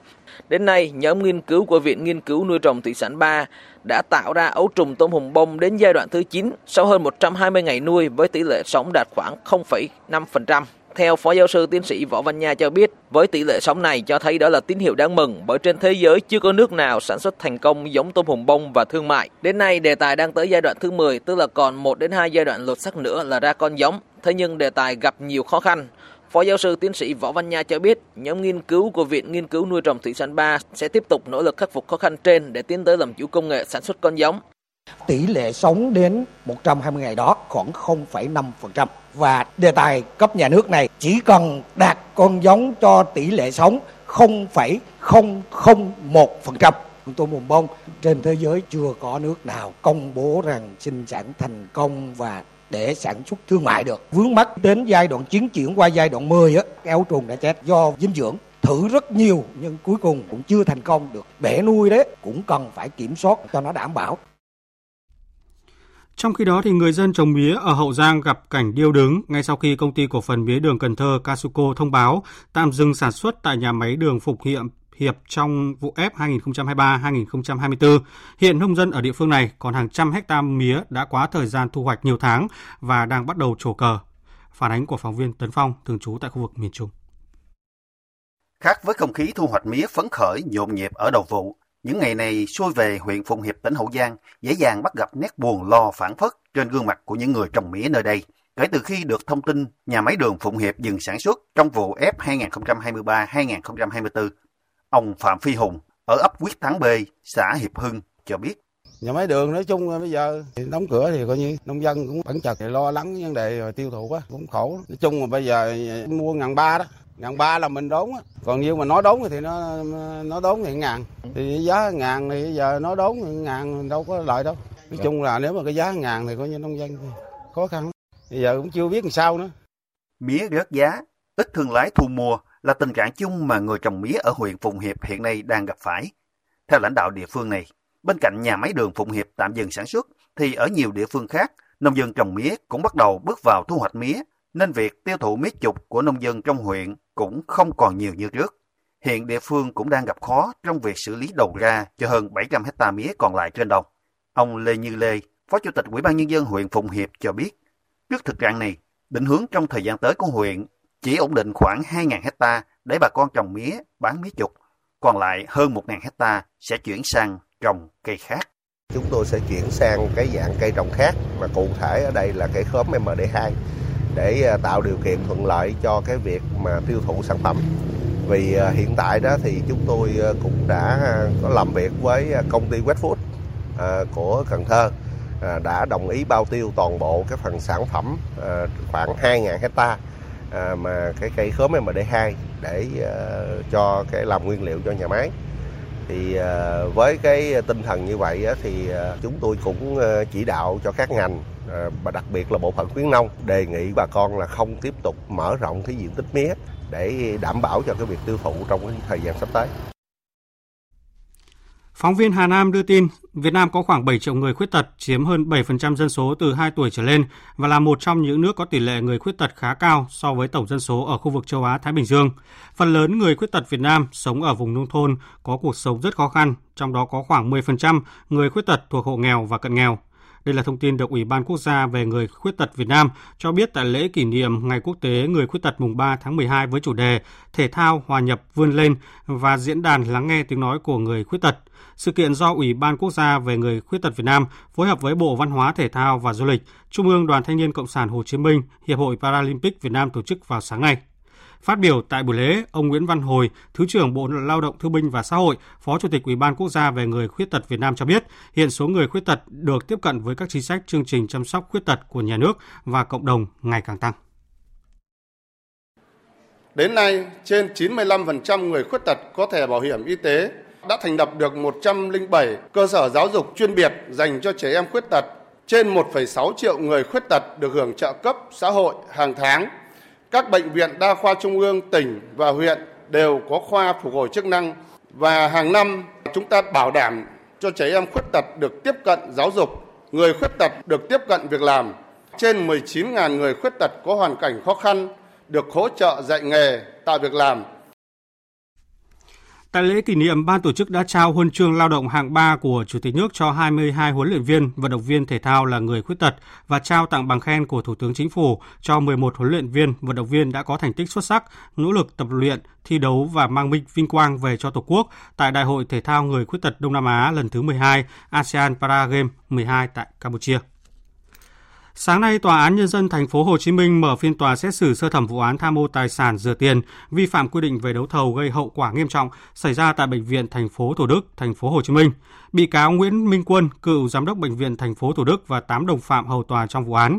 Đến nay, nhóm nghiên cứu của Viện Nghiên cứu Nuôi trồng Thủy sản 3 đã tạo ra ấu trùng tôm hùm bông đến giai đoạn thứ 9 sau hơn 120 ngày nuôi với tỷ lệ sống đạt khoảng 0,5%. Theo Phó Giáo sư Tiến sĩ Võ Văn Nha cho biết, với tỷ lệ sống này cho thấy đó là tín hiệu đáng mừng bởi trên thế giới chưa có nước nào sản xuất thành công giống tôm hùm bông và thương mại. Đến nay, đề tài đang tới giai đoạn thứ 10, tức là còn 1 đến 2 giai đoạn lột sắc nữa là ra con giống. Thế nhưng đề tài gặp nhiều khó khăn. Phó giáo sư tiến sĩ Võ Văn Nha cho biết, nhóm nghiên cứu của Viện Nghiên cứu Nuôi trồng Thủy sản 3 sẽ tiếp tục nỗ lực khắc phục khó khăn trên để tiến tới làm chủ công nghệ sản xuất con giống. Tỷ lệ sống đến 120 ngày đó khoảng 0,5% và đề tài cấp nhà nước này chỉ cần đạt con giống cho tỷ lệ sống 0,001%. tôi hùm bông trên thế giới chưa có nước nào công bố rằng sinh sản thành công và để sản xuất thương mại được. Vướng mắt đến giai đoạn chiến chuyển qua giai đoạn 10 á, eo trùng đã chết do dinh dưỡng thử rất nhiều nhưng cuối cùng cũng chưa thành công được. Bể nuôi đấy cũng cần phải kiểm soát cho nó đảm bảo. Trong khi đó, thì người dân trồng mía ở Hậu Giang gặp cảnh điêu đứng ngay sau khi công ty cổ phần mía đường Cần Thơ Casuco thông báo tạm dừng sản xuất tại nhà máy đường Phục Hiệp Hiệp trong vụ ép 2023-2024. Hiện nông dân ở địa phương này còn hàng trăm hecta mía đã quá thời gian thu hoạch nhiều tháng và đang bắt đầu trổ cờ. Phản ánh của phóng viên Tấn Phong, thường trú tại khu vực miền Trung. Khác với không khí thu hoạch mía phấn khởi nhộn nhịp ở đầu vụ, những ngày này xuôi về huyện Phụng Hiệp tỉnh Hậu Giang dễ dàng bắt gặp nét buồn lo phản phất trên gương mặt của những người trồng mía nơi đây. Kể từ khi được thông tin nhà máy đường Phụng Hiệp dừng sản xuất trong vụ ép 2023-2024, ông Phạm Phi Hùng ở ấp Quyết Thắng B, xã Hiệp Hưng cho biết. Nhà máy đường nói chung bây giờ đóng cửa thì coi như nông dân cũng bẩn chật lo lắng vấn đề tiêu thụ quá cũng khổ. Nói chung là bây giờ mua ngàn ba đó, ngàn ba là mình đốn á. Còn như mà nó đốn thì nó nó đốn thì ngàn. Thì giá ngàn thì giờ nó đốn thì ngàn đâu có lợi đâu. Nói chung là nếu mà cái giá ngàn thì coi như nông dân khó khăn bây giờ cũng chưa biết làm sao nữa. Mía rớt giá ít thương lái thu mua là tình trạng chung mà người trồng mía ở huyện Phụng Hiệp hiện nay đang gặp phải. Theo lãnh đạo địa phương này, bên cạnh nhà máy đường Phụng Hiệp tạm dừng sản xuất, thì ở nhiều địa phương khác, nông dân trồng mía cũng bắt đầu bước vào thu hoạch mía, nên việc tiêu thụ mía chục của nông dân trong huyện cũng không còn nhiều như trước. Hiện địa phương cũng đang gặp khó trong việc xử lý đầu ra cho hơn 700 hecta mía còn lại trên đồng. Ông Lê Như Lê, Phó Chủ tịch Ủy ban Nhân dân huyện Phụng Hiệp cho biết, trước thực trạng này, định hướng trong thời gian tới của huyện chỉ ổn định khoảng 2.000 hecta để bà con trồng mía, bán mía chục, còn lại hơn 1.000 hecta sẽ chuyển sang trồng cây khác. Chúng tôi sẽ chuyển sang cái dạng cây trồng khác mà cụ thể ở đây là cây khóm MD2 để à, tạo điều kiện thuận lợi cho cái việc mà tiêu thụ sản phẩm. Vì à, hiện tại đó thì chúng tôi à, cũng đã có làm việc với công ty Westfood của Cần Thơ đã đồng ý bao tiêu toàn bộ cái phần sản phẩm khoảng 2.000 à, mà cái cây khóm MD2 để ờ, cho cái làm nguyên liệu cho nhà máy thì ờ, với cái tinh thần như vậy thì ờ, chúng tôi cũng chỉ đạo cho các ngành và đặc biệt là bộ phận khuyến nông đề nghị bà con là không tiếp tục mở rộng cái diện tích mía để đảm bảo cho cái việc tiêu thụ trong cái thời gian sắp tới. Phóng viên Hà Nam đưa tin, Việt Nam có khoảng 7 triệu người khuyết tật, chiếm hơn 7% dân số từ 2 tuổi trở lên và là một trong những nước có tỷ lệ người khuyết tật khá cao so với tổng dân số ở khu vực châu Á Thái Bình Dương. Phần lớn người khuyết tật Việt Nam sống ở vùng nông thôn có cuộc sống rất khó khăn, trong đó có khoảng 10% người khuyết tật thuộc hộ nghèo và cận nghèo. Đây là thông tin được Ủy ban Quốc gia về người khuyết tật Việt Nam cho biết tại lễ kỷ niệm Ngày Quốc tế Người khuyết tật mùng 3 tháng 12 với chủ đề Thể thao hòa nhập vươn lên và diễn đàn lắng nghe tiếng nói của người khuyết tật. Sự kiện do Ủy ban Quốc gia về người khuyết tật Việt Nam phối hợp với Bộ Văn hóa Thể thao và Du lịch, Trung ương Đoàn Thanh niên Cộng sản Hồ Chí Minh, Hiệp hội Paralympic Việt Nam tổ chức vào sáng nay. Phát biểu tại buổi lễ, ông Nguyễn Văn Hồi, Thứ trưởng Bộ Lao động Thương binh và Xã hội, Phó Chủ tịch Ủy ban Quốc gia về người khuyết tật Việt Nam cho biết, hiện số người khuyết tật được tiếp cận với các chính sách chương trình chăm sóc khuyết tật của nhà nước và cộng đồng ngày càng tăng. Đến nay, trên 95% người khuyết tật có thẻ bảo hiểm y tế đã thành lập được 107 cơ sở giáo dục chuyên biệt dành cho trẻ em khuyết tật. Trên 1,6 triệu người khuyết tật được hưởng trợ cấp xã hội hàng tháng các bệnh viện đa khoa trung ương, tỉnh và huyện đều có khoa phục hồi chức năng và hàng năm chúng ta bảo đảm cho trẻ em khuyết tật được tiếp cận giáo dục, người khuyết tật được tiếp cận việc làm. Trên 19.000 người khuyết tật có hoàn cảnh khó khăn được hỗ trợ dạy nghề, tạo việc làm Tại lễ kỷ niệm, ban tổ chức đã trao huân chương lao động hạng 3 của Chủ tịch nước cho 22 huấn luyện viên, vận động viên thể thao là người khuyết tật và trao tặng bằng khen của Thủ tướng Chính phủ cho 11 huấn luyện viên, vận động viên đã có thành tích xuất sắc, nỗ lực tập luyện, thi đấu và mang minh vinh quang về cho Tổ quốc tại Đại hội Thể thao Người Khuyết tật Đông Nam Á lần thứ 12 ASEAN Para Games 12 tại Campuchia. Sáng nay, Tòa án Nhân dân thành phố Hồ Chí Minh mở phiên tòa xét xử sơ thẩm vụ án tham mô tài sản rửa tiền, vi phạm quy định về đấu thầu gây hậu quả nghiêm trọng xảy ra tại bệnh viện thành phố Thủ Đức, thành phố Hồ Chí Minh. Bị cáo Nguyễn Minh Quân, cựu giám đốc bệnh viện thành phố Thủ Đức và 8 đồng phạm hầu tòa trong vụ án.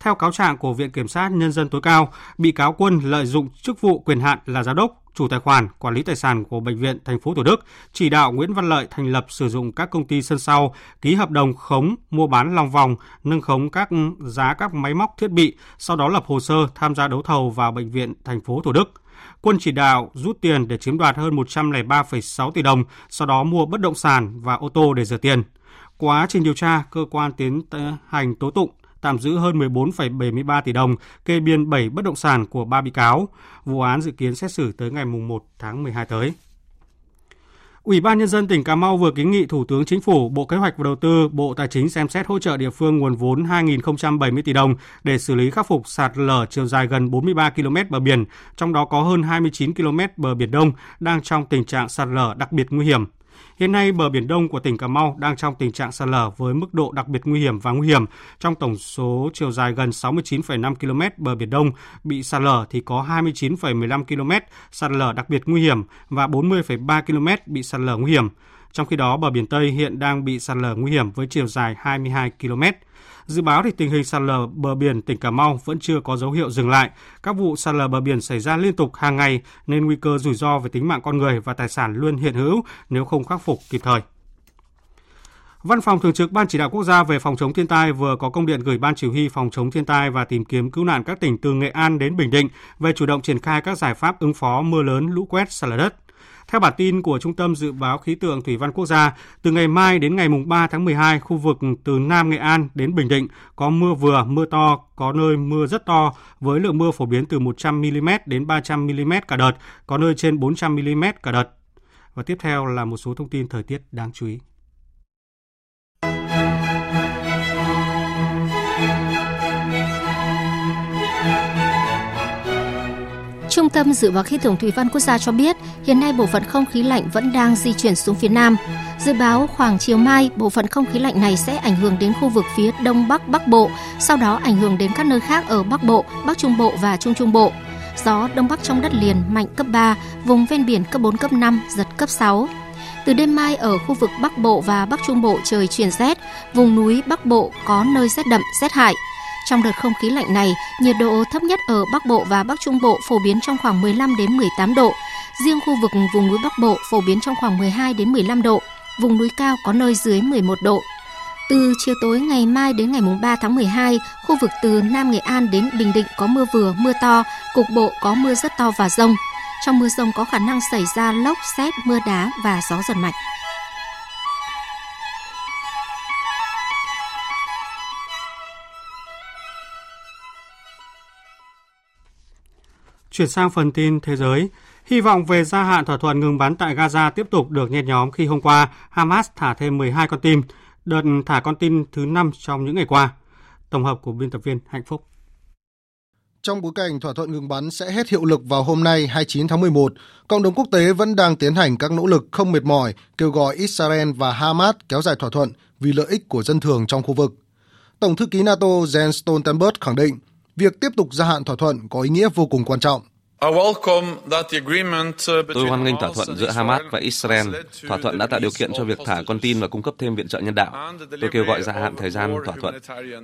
Theo cáo trạng của Viện Kiểm sát Nhân dân tối cao, bị cáo Quân lợi dụng chức vụ quyền hạn là giám đốc, chủ tài khoản quản lý tài sản của bệnh viện thành phố Thủ Đức chỉ đạo Nguyễn Văn Lợi thành lập sử dụng các công ty sân sau ký hợp đồng khống mua bán lòng vòng, nâng khống các giá các máy móc thiết bị, sau đó lập hồ sơ tham gia đấu thầu vào bệnh viện thành phố Thủ Đức. Quân chỉ đạo rút tiền để chiếm đoạt hơn 103,6 tỷ đồng, sau đó mua bất động sản và ô tô để rửa tiền. Quá trình điều tra, cơ quan tiến hành tố tụng tạm giữ hơn 14,73 tỷ đồng, kê biên 7 bất động sản của ba bị cáo. Vụ án dự kiến xét xử tới ngày 1 tháng 12 tới. Ủy ban Nhân dân tỉnh Cà Mau vừa kiến nghị Thủ tướng Chính phủ, Bộ Kế hoạch và Đầu tư, Bộ Tài chính xem xét hỗ trợ địa phương nguồn vốn 2.070 tỷ đồng để xử lý khắc phục sạt lở chiều dài gần 43 km bờ biển, trong đó có hơn 29 km bờ Biển Đông đang trong tình trạng sạt lở đặc biệt nguy hiểm. Hiện nay, bờ biển đông của tỉnh Cà Mau đang trong tình trạng sạt lở với mức độ đặc biệt nguy hiểm và nguy hiểm. Trong tổng số chiều dài gần 69,5 km bờ biển đông bị sạt lở thì có 29,15 km sạt lở đặc biệt nguy hiểm và 40,3 km bị sạt lở nguy hiểm. Trong khi đó, bờ biển Tây hiện đang bị sạt lở nguy hiểm với chiều dài 22 km. Dự báo thì tình hình sạt lở bờ biển tỉnh Cà Mau vẫn chưa có dấu hiệu dừng lại. Các vụ sạt lở bờ biển xảy ra liên tục hàng ngày nên nguy cơ rủi ro về tính mạng con người và tài sản luôn hiện hữu nếu không khắc phục kịp thời. Văn phòng Thường trực Ban Chỉ đạo Quốc gia về phòng chống thiên tai vừa có công điện gửi Ban Chỉ huy phòng chống thiên tai và tìm kiếm cứu nạn các tỉnh từ Nghệ An đến Bình Định về chủ động triển khai các giải pháp ứng phó mưa lớn, lũ quét, sạt lở đất. Theo bản tin của Trung tâm Dự báo Khí tượng Thủy văn Quốc gia, từ ngày mai đến ngày 3 tháng 12, khu vực từ Nam Nghệ An đến Bình Định có mưa vừa, mưa to, có nơi mưa rất to với lượng mưa phổ biến từ 100mm đến 300mm cả đợt, có nơi trên 400mm cả đợt. Và tiếp theo là một số thông tin thời tiết đáng chú ý. Trung tâm Dự báo Khí tượng Thủy văn Quốc gia cho biết, hiện nay bộ phận không khí lạnh vẫn đang di chuyển xuống phía Nam. Dự báo khoảng chiều mai, bộ phận không khí lạnh này sẽ ảnh hưởng đến khu vực phía Đông Bắc Bắc Bộ, sau đó ảnh hưởng đến các nơi khác ở Bắc Bộ, Bắc Trung Bộ và Trung Trung Bộ. Gió Đông Bắc trong đất liền mạnh cấp 3, vùng ven biển cấp 4, cấp 5, giật cấp 6. Từ đêm mai ở khu vực Bắc Bộ và Bắc Trung Bộ trời chuyển rét, vùng núi Bắc Bộ có nơi rét đậm, rét hại. Trong đợt không khí lạnh này, nhiệt độ thấp nhất ở Bắc Bộ và Bắc Trung Bộ phổ biến trong khoảng 15 đến 18 độ. Riêng khu vực vùng núi Bắc Bộ phổ biến trong khoảng 12 đến 15 độ, vùng núi cao có nơi dưới 11 độ. Từ chiều tối ngày mai đến ngày 3 tháng 12, khu vực từ Nam Nghệ An đến Bình Định có mưa vừa, mưa to, cục bộ có mưa rất to và rông. Trong mưa rông có khả năng xảy ra lốc, xét, mưa đá và gió giật mạnh. Chuyển sang phần tin thế giới, hy vọng về gia hạn thỏa thuận ngừng bắn tại Gaza tiếp tục được nhen nhóm khi hôm qua Hamas thả thêm 12 con tin, đợt thả con tin thứ 5 trong những ngày qua. Tổng hợp của biên tập viên Hạnh Phúc. Trong bối cảnh thỏa thuận ngừng bắn sẽ hết hiệu lực vào hôm nay 29 tháng 11, cộng đồng quốc tế vẫn đang tiến hành các nỗ lực không mệt mỏi kêu gọi Israel và Hamas kéo dài thỏa thuận vì lợi ích của dân thường trong khu vực. Tổng thư ký NATO Jens Stoltenberg khẳng định việc tiếp tục gia hạn thỏa thuận có ý nghĩa vô cùng quan trọng. Uh, Tôi hoan nghênh thỏa thuận giữa Hamas và Israel. Thỏa thuận đã tạo điều kiện cho việc thả con tin và cung cấp thêm viện trợ nhân đạo. Tôi kêu gọi gia hạn thời gian thỏa thuận.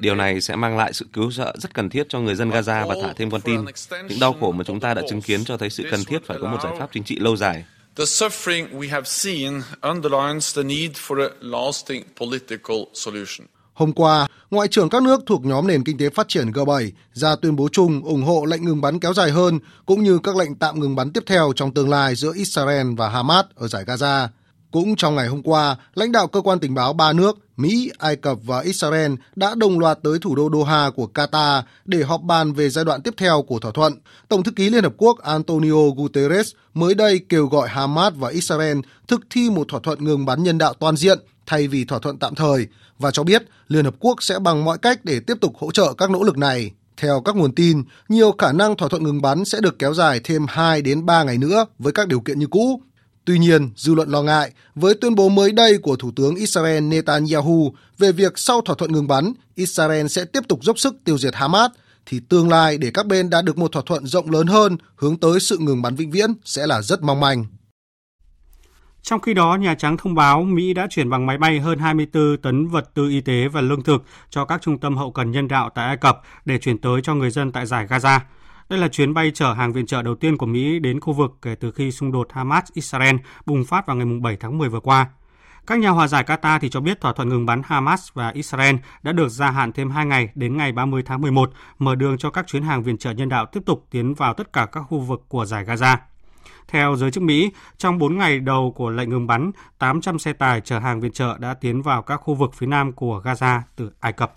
Điều này sẽ mang lại sự cứu trợ rất cần thiết cho người dân Gaza và thả thêm con tin. Những đau khổ mà chúng ta đã chứng kiến cho thấy sự cần thiết phải có một giải pháp chính trị lâu dài. The suffering we have seen underlines the need for a lasting political solution. Hôm qua, Ngoại trưởng các nước thuộc nhóm nền kinh tế phát triển G7 ra tuyên bố chung ủng hộ lệnh ngừng bắn kéo dài hơn cũng như các lệnh tạm ngừng bắn tiếp theo trong tương lai giữa Israel và Hamas ở giải Gaza. Cũng trong ngày hôm qua, lãnh đạo cơ quan tình báo ba nước Mỹ, Ai Cập và Israel đã đồng loạt tới thủ đô Doha của Qatar để họp bàn về giai đoạn tiếp theo của thỏa thuận. Tổng thư ký Liên Hợp Quốc Antonio Guterres mới đây kêu gọi Hamas và Israel thực thi một thỏa thuận ngừng bắn nhân đạo toàn diện thay vì thỏa thuận tạm thời và cho biết Liên Hợp Quốc sẽ bằng mọi cách để tiếp tục hỗ trợ các nỗ lực này. Theo các nguồn tin, nhiều khả năng thỏa thuận ngừng bắn sẽ được kéo dài thêm 2 đến 3 ngày nữa với các điều kiện như cũ. Tuy nhiên, dư luận lo ngại với tuyên bố mới đây của Thủ tướng Israel Netanyahu về việc sau thỏa thuận ngừng bắn, Israel sẽ tiếp tục dốc sức tiêu diệt Hamas, thì tương lai để các bên đạt được một thỏa thuận rộng lớn hơn hướng tới sự ngừng bắn vĩnh viễn sẽ là rất mong manh. Trong khi đó, Nhà Trắng thông báo Mỹ đã chuyển bằng máy bay hơn 24 tấn vật tư y tế và lương thực cho các trung tâm hậu cần nhân đạo tại Ai Cập để chuyển tới cho người dân tại giải Gaza. Đây là chuyến bay chở hàng viện trợ đầu tiên của Mỹ đến khu vực kể từ khi xung đột Hamas-Israel bùng phát vào ngày 7 tháng 10 vừa qua. Các nhà hòa giải Qatar thì cho biết thỏa thuận ngừng bắn Hamas và Israel đã được gia hạn thêm 2 ngày đến ngày 30 tháng 11, mở đường cho các chuyến hàng viện trợ nhân đạo tiếp tục tiến vào tất cả các khu vực của giải Gaza. Theo giới chức Mỹ, trong 4 ngày đầu của lệnh ngừng bắn, 800 xe tải chở hàng viện trợ đã tiến vào các khu vực phía nam của Gaza từ Ai Cập.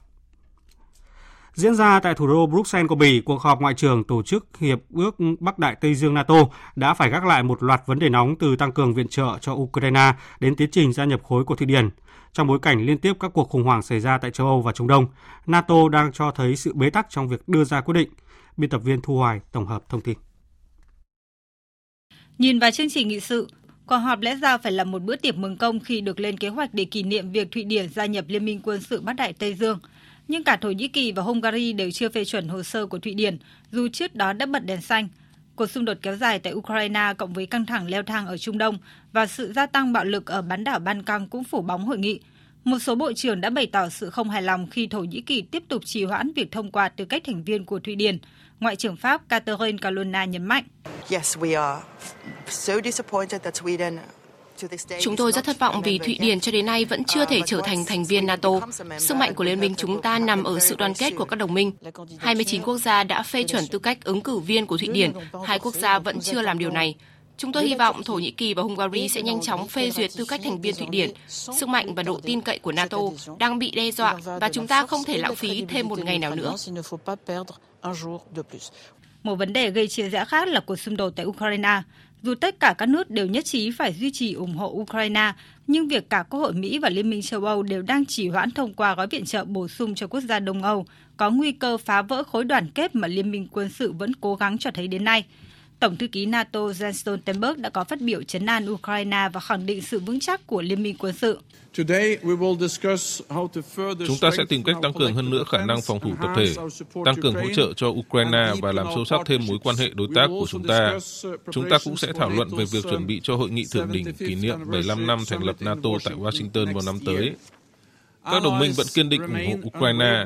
Diễn ra tại thủ đô Bruxelles của Bỉ, cuộc họp ngoại trưởng tổ chức Hiệp ước Bắc Đại Tây Dương NATO đã phải gác lại một loạt vấn đề nóng từ tăng cường viện trợ cho Ukraine đến tiến trình gia nhập khối của Thụy Điển. Trong bối cảnh liên tiếp các cuộc khủng hoảng xảy ra tại châu Âu và Trung Đông, NATO đang cho thấy sự bế tắc trong việc đưa ra quyết định. Biên tập viên Thu Hoài tổng hợp thông tin. Nhìn vào chương trình nghị sự, cuộc họp lẽ ra phải là một bữa tiệc mừng công khi được lên kế hoạch để kỷ niệm việc Thụy Điển gia nhập Liên minh quân sự Bắc Đại Tây Dương. Nhưng cả Thổ Nhĩ Kỳ và Hungary đều chưa phê chuẩn hồ sơ của Thụy Điển, dù trước đó đã bật đèn xanh. Cuộc xung đột kéo dài tại Ukraine cộng với căng thẳng leo thang ở Trung Đông và sự gia tăng bạo lực ở bán đảo Ban Căng cũng phủ bóng hội nghị. Một số bộ trưởng đã bày tỏ sự không hài lòng khi Thổ Nhĩ Kỳ tiếp tục trì hoãn việc thông qua tư cách thành viên của Thụy Điển. Ngoại trưởng Pháp Catherine Colonna nhấn mạnh. Yes, we are so disappointed that Sweden Chúng tôi rất thất vọng vì Thụy Điển cho đến nay vẫn chưa thể trở thành thành viên NATO. Sức mạnh của liên minh chúng ta nằm ở sự đoàn kết của các đồng minh. 29 quốc gia đã phê chuẩn tư cách ứng cử viên của Thụy Điển, hai quốc gia vẫn chưa làm điều này. Chúng tôi hy vọng Thổ Nhĩ Kỳ và Hungary sẽ nhanh chóng phê duyệt tư cách thành viên Thụy Điển. Sức mạnh và độ tin cậy của NATO đang bị đe dọa và chúng ta không thể lãng phí thêm một ngày nào nữa. Một vấn đề gây chia rẽ khác là cuộc xung đột tại Ukraine. Dù tất cả các nước đều nhất trí phải duy trì ủng hộ Ukraine, nhưng việc cả Quốc hội Mỹ và Liên minh châu Âu đều đang chỉ hoãn thông qua gói viện trợ bổ sung cho quốc gia Đông Âu, có nguy cơ phá vỡ khối đoàn kết mà Liên minh quân sự vẫn cố gắng cho thấy đến nay. Tổng thư ký NATO Jens Stoltenberg đã có phát biểu chấn an Ukraine và khẳng định sự vững chắc của liên minh quân sự. Chúng ta sẽ tìm cách tăng cường hơn nữa khả năng phòng thủ tập thể, tăng cường hỗ trợ cho Ukraine và làm sâu sắc thêm mối quan hệ đối tác của chúng ta. Chúng ta cũng sẽ thảo luận về việc chuẩn bị cho hội nghị thượng đỉnh kỷ niệm 75 năm thành lập NATO tại Washington vào năm tới. Các đồng minh vẫn kiên định ủng hộ Ukraine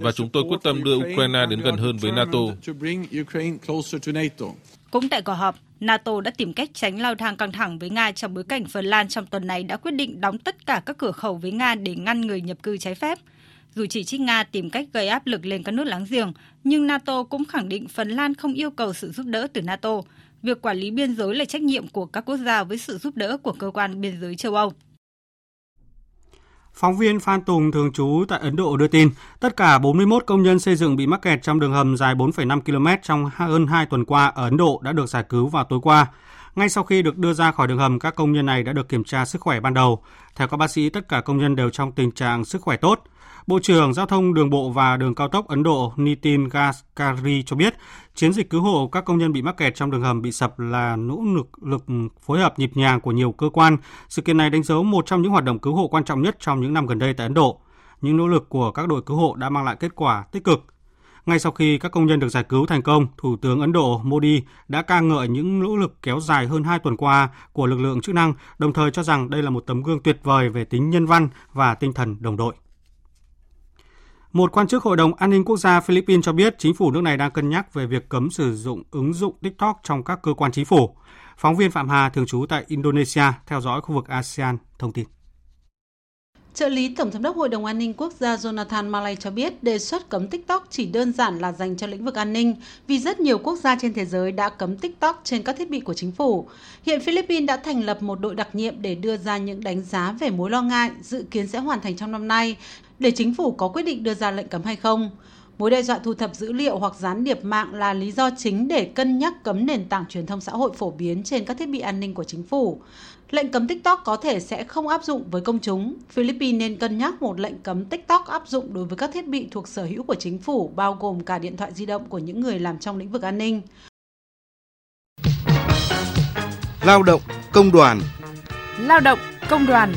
và chúng tôi quyết tâm đưa Ukraine đến gần hơn với NATO. Cũng tại cuộc họp, NATO đã tìm cách tránh lao thang căng thẳng với Nga trong bối cảnh Phần Lan trong tuần này đã quyết định đóng tất cả các cửa khẩu với Nga để ngăn người nhập cư trái phép. Dù chỉ trích Nga tìm cách gây áp lực lên các nước láng giềng, nhưng NATO cũng khẳng định Phần Lan không yêu cầu sự giúp đỡ từ NATO. Việc quản lý biên giới là trách nhiệm của các quốc gia với sự giúp đỡ của cơ quan biên giới châu Âu. Phóng viên Phan Tùng thường trú tại Ấn Độ đưa tin, tất cả 41 công nhân xây dựng bị mắc kẹt trong đường hầm dài 4,5 km trong hơn 2 tuần qua ở Ấn Độ đã được giải cứu vào tối qua. Ngay sau khi được đưa ra khỏi đường hầm, các công nhân này đã được kiểm tra sức khỏe ban đầu. Theo các bác sĩ, tất cả công nhân đều trong tình trạng sức khỏe tốt. Bộ trưởng Giao thông Đường bộ và Đường cao tốc Ấn Độ Nitin Gadkari cho biết, chiến dịch cứu hộ các công nhân bị mắc kẹt trong đường hầm bị sập là nỗ lực lực phối hợp nhịp nhàng của nhiều cơ quan. Sự kiện này đánh dấu một trong những hoạt động cứu hộ quan trọng nhất trong những năm gần đây tại Ấn Độ. Những nỗ lực của các đội cứu hộ đã mang lại kết quả tích cực. Ngay sau khi các công nhân được giải cứu thành công, Thủ tướng Ấn Độ Modi đã ca ngợi những nỗ lực kéo dài hơn 2 tuần qua của lực lượng chức năng, đồng thời cho rằng đây là một tấm gương tuyệt vời về tính nhân văn và tinh thần đồng đội. Một quan chức Hội đồng An ninh Quốc gia Philippines cho biết chính phủ nước này đang cân nhắc về việc cấm sử dụng ứng dụng TikTok trong các cơ quan chính phủ. Phóng viên Phạm Hà, thường trú tại Indonesia, theo dõi khu vực ASEAN, thông tin. Trợ lý Tổng giám đốc Hội đồng An ninh Quốc gia Jonathan Malay cho biết đề xuất cấm TikTok chỉ đơn giản là dành cho lĩnh vực an ninh, vì rất nhiều quốc gia trên thế giới đã cấm TikTok trên các thiết bị của chính phủ. Hiện Philippines đã thành lập một đội đặc nhiệm để đưa ra những đánh giá về mối lo ngại dự kiến sẽ hoàn thành trong năm nay để chính phủ có quyết định đưa ra lệnh cấm hay không. Mối đe dọa thu thập dữ liệu hoặc gián điệp mạng là lý do chính để cân nhắc cấm nền tảng truyền thông xã hội phổ biến trên các thiết bị an ninh của chính phủ. Lệnh cấm TikTok có thể sẽ không áp dụng với công chúng. Philippines nên cân nhắc một lệnh cấm TikTok áp dụng đối với các thiết bị thuộc sở hữu của chính phủ, bao gồm cả điện thoại di động của những người làm trong lĩnh vực an ninh. Lao động, công đoàn Lao động, công đoàn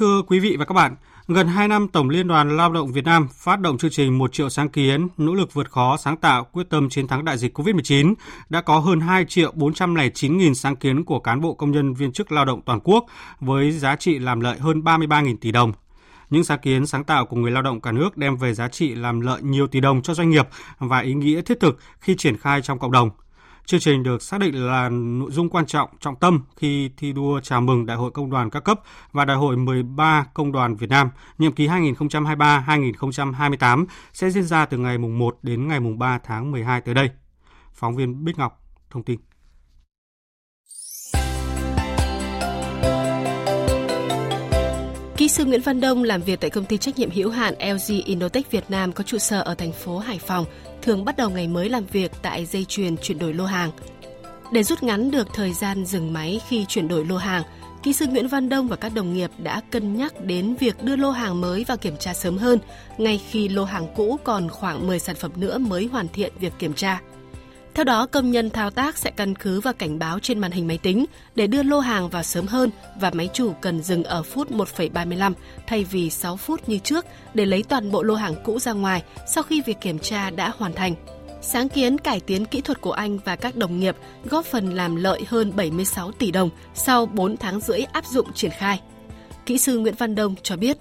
Thưa quý vị và các bạn, gần 2 năm Tổng Liên đoàn Lao động Việt Nam phát động chương trình 1 triệu sáng kiến, nỗ lực vượt khó, sáng tạo, quyết tâm chiến thắng đại dịch COVID-19, đã có hơn 2 triệu 409 nghìn sáng kiến của cán bộ công nhân viên chức lao động toàn quốc với giá trị làm lợi hơn 33.000 tỷ đồng. Những sáng kiến sáng tạo của người lao động cả nước đem về giá trị làm lợi nhiều tỷ đồng cho doanh nghiệp và ý nghĩa thiết thực khi triển khai trong cộng đồng – Chương trình được xác định là nội dung quan trọng, trọng tâm khi thi đua chào mừng Đại hội Công đoàn các cấp và Đại hội 13 Công đoàn Việt Nam nhiệm kỳ 2023-2028 sẽ diễn ra từ ngày 1 đến ngày 3 tháng 12 tới đây. Phóng viên Bích Ngọc thông tin. Kỹ sư Nguyễn Văn Đông làm việc tại công ty trách nhiệm hữu hạn LG Innotech Việt Nam có trụ sở ở thành phố Hải Phòng, thường bắt đầu ngày mới làm việc tại dây chuyền chuyển đổi lô hàng. Để rút ngắn được thời gian dừng máy khi chuyển đổi lô hàng, kỹ sư Nguyễn Văn Đông và các đồng nghiệp đã cân nhắc đến việc đưa lô hàng mới vào kiểm tra sớm hơn, ngay khi lô hàng cũ còn khoảng 10 sản phẩm nữa mới hoàn thiện việc kiểm tra. Theo đó, công nhân thao tác sẽ căn cứ vào cảnh báo trên màn hình máy tính để đưa lô hàng vào sớm hơn và máy chủ cần dừng ở phút 1,35 thay vì 6 phút như trước để lấy toàn bộ lô hàng cũ ra ngoài sau khi việc kiểm tra đã hoàn thành. Sáng kiến cải tiến kỹ thuật của anh và các đồng nghiệp góp phần làm lợi hơn 76 tỷ đồng sau 4 tháng rưỡi áp dụng triển khai. Kỹ sư Nguyễn Văn Đông cho biết.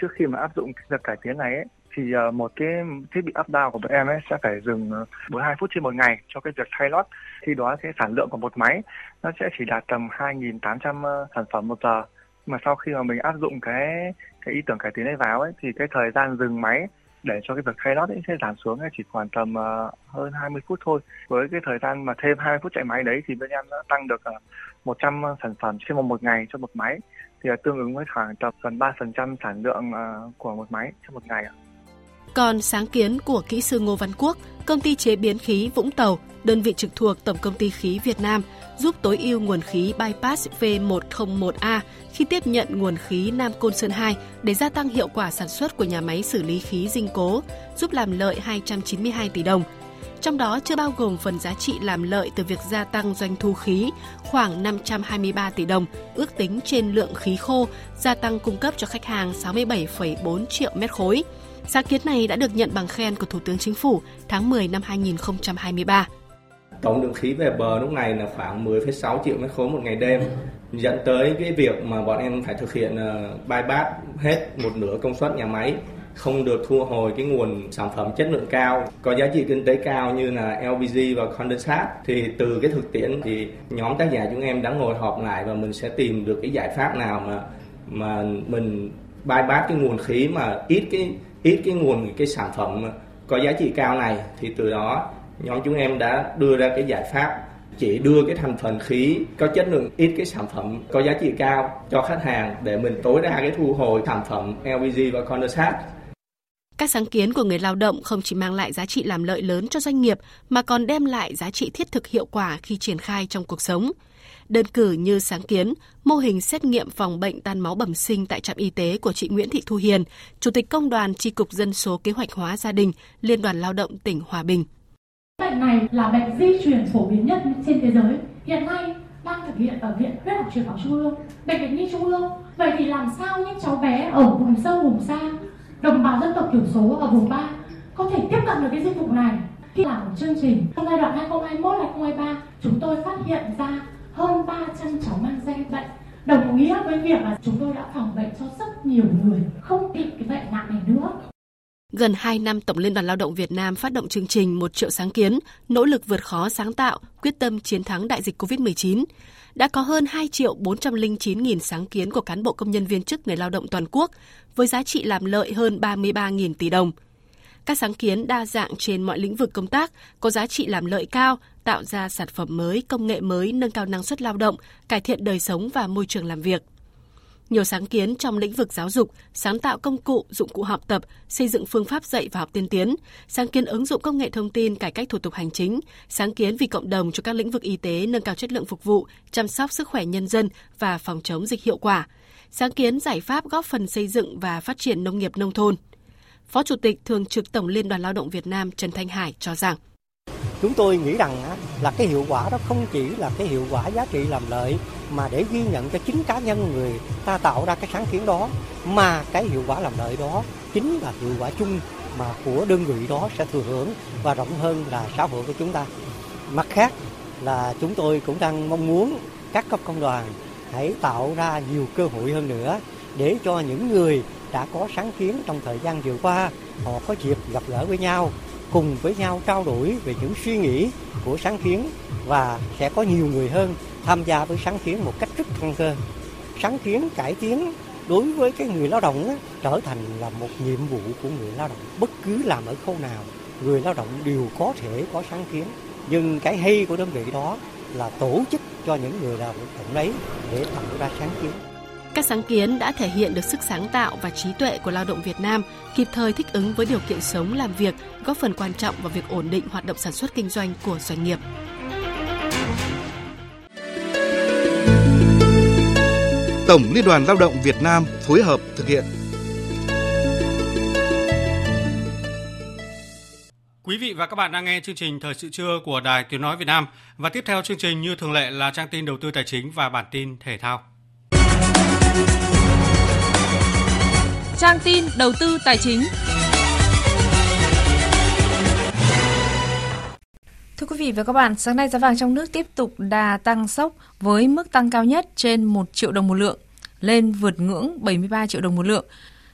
Trước khi mà áp dụng việc cải tiến này ấy, thì à, một cái thiết bị up down của bọn em ấy sẽ phải dừng à, 42 phút trên một ngày cho cái việc thay lót khi đó cái sản lượng của một máy nó sẽ chỉ đạt tầm 2.800 à, sản phẩm một giờ mà sau khi mà mình áp dụng cái cái ý tưởng cải tiến này vào ấy thì cái thời gian dừng máy để cho cái việc thay lót ấy sẽ giảm xuống chỉ khoảng tầm uh, hơn 20 phút thôi. Với cái thời gian mà thêm 20 phút chạy máy đấy thì bên em đã tăng được uh, 100 sản phẩm trên một, một ngày cho một máy thì uh, tương ứng với khoảng tầm gần 3% sản lượng uh, của một máy trong một ngày. Còn sáng kiến của kỹ sư Ngô Văn Quốc, công ty chế biến khí Vũng Tàu, đơn vị trực thuộc Tổng công ty khí Việt Nam, giúp tối ưu nguồn khí bypass V101A khi tiếp nhận nguồn khí Nam Côn Sơn 2 để gia tăng hiệu quả sản xuất của nhà máy xử lý khí dinh cố, giúp làm lợi 292 tỷ đồng. Trong đó chưa bao gồm phần giá trị làm lợi từ việc gia tăng doanh thu khí khoảng 523 tỷ đồng, ước tính trên lượng khí khô gia tăng cung cấp cho khách hàng 67,4 triệu mét khối. Sáng kiến này đã được nhận bằng khen của Thủ tướng Chính phủ tháng 10 năm 2023. Tổng lượng khí về bờ lúc này là khoảng 10,6 triệu mét khối một ngày đêm, dẫn tới cái việc mà bọn em phải thực hiện ờ, bypass hết một nửa công suất nhà máy không được thu hồi cái nguồn sản phẩm chất lượng cao có giá trị kinh tế cao như là LPG và condensate thì từ cái thực tiễn thì nhóm tác giả chúng em đã ngồi họp lại và mình sẽ tìm được cái giải pháp nào mà mà mình bypass cái nguồn khí mà ít cái ít cái nguồn, cái sản phẩm có giá trị cao này, thì từ đó nhóm chúng em đã đưa ra cái giải pháp chỉ đưa cái thành phần khí có chất lượng, ít cái sản phẩm có giá trị cao cho khách hàng để mình tối đa cái thu hồi sản phẩm LPG và condensate. Các sáng kiến của người lao động không chỉ mang lại giá trị làm lợi lớn cho doanh nghiệp, mà còn đem lại giá trị thiết thực hiệu quả khi triển khai trong cuộc sống. Đơn cử như sáng kiến, mô hình xét nghiệm phòng bệnh tan máu bẩm sinh tại trạm y tế của chị Nguyễn Thị Thu Hiền, Chủ tịch Công đoàn Tri Cục Dân số Kế hoạch hóa Gia đình, Liên đoàn Lao động tỉnh Hòa Bình. Bệnh này là bệnh di truyền phổ biến nhất trên thế giới. Hiện nay đang thực hiện ở Viện Huyết học truyền máu Trung ương, Bệnh viện Nhi Trung ương. Vậy thì làm sao những cháu bé ở vùng sâu, vùng xa, đồng bào dân tộc thiểu số ở vùng 3 có thể tiếp cận được cái dịch vụ này? Khi làm một chương trình trong giai đoạn 2021-2023, chúng tôi phát hiện ra hơn 300 cháu mang gen bệnh đồng nghĩa với việc là chúng tôi đã phòng bệnh cho rất nhiều người không bị cái bệnh nặng này nữa Gần 2 năm Tổng Liên đoàn Lao động Việt Nam phát động chương trình một triệu sáng kiến, nỗ lực vượt khó sáng tạo, quyết tâm chiến thắng đại dịch COVID-19. Đã có hơn 2 triệu 409 nghìn sáng kiến của cán bộ công nhân viên chức người lao động toàn quốc, với giá trị làm lợi hơn 33.000 tỷ đồng. Các sáng kiến đa dạng trên mọi lĩnh vực công tác, có giá trị làm lợi cao, tạo ra sản phẩm mới, công nghệ mới, nâng cao năng suất lao động, cải thiện đời sống và môi trường làm việc nhiều sáng kiến trong lĩnh vực giáo dục, sáng tạo công cụ, dụng cụ học tập, xây dựng phương pháp dạy và học tiên tiến, sáng kiến ứng dụng công nghệ thông tin cải cách thủ tục hành chính, sáng kiến vì cộng đồng cho các lĩnh vực y tế nâng cao chất lượng phục vụ, chăm sóc sức khỏe nhân dân và phòng chống dịch hiệu quả, sáng kiến giải pháp góp phần xây dựng và phát triển nông nghiệp nông thôn. Phó Chủ tịch Thường trực Tổng Liên đoàn Lao động Việt Nam Trần Thanh Hải cho rằng. Chúng tôi nghĩ rằng là cái hiệu quả đó không chỉ là cái hiệu quả giá trị làm lợi mà để ghi nhận cho chính cá nhân người ta tạo ra cái sáng kiến đó, mà cái hiệu quả làm lợi đó chính là hiệu quả chung mà của đơn vị đó sẽ thừa hưởng và rộng hơn là xã hội của chúng ta. Mặt khác là chúng tôi cũng đang mong muốn các cấp công đoàn hãy tạo ra nhiều cơ hội hơn nữa để cho những người đã có sáng kiến trong thời gian vừa qua họ có dịp gặp gỡ với nhau cùng với nhau trao đổi về những suy nghĩ của sáng kiến và sẽ có nhiều người hơn tham gia với sáng kiến một cách rất thân cơ. Sáng kiến cải tiến đối với cái người lao động á, trở thành là một nhiệm vụ của người lao động. Bất cứ làm ở khâu nào, người lao động đều có thể có sáng kiến. Nhưng cái hay của đơn vị đó là tổ chức cho những người lao động đấy để tạo ra sáng kiến. Các sáng kiến đã thể hiện được sức sáng tạo và trí tuệ của lao động Việt Nam, kịp thời thích ứng với điều kiện sống làm việc, góp phần quan trọng vào việc ổn định hoạt động sản xuất kinh doanh của doanh nghiệp. Tổng Liên đoàn Lao động Việt Nam phối hợp thực hiện. Quý vị và các bạn đang nghe chương trình Thời sự trưa của Đài Tiếng Nói Việt Nam và tiếp theo chương trình như thường lệ là trang tin đầu tư tài chính và bản tin thể thao. Trang tin đầu tư tài chính. Thưa quý vị và các bạn, sáng nay giá vàng trong nước tiếp tục đà tăng sốc với mức tăng cao nhất trên 1 triệu đồng một lượng, lên vượt ngưỡng 73 triệu đồng một lượng.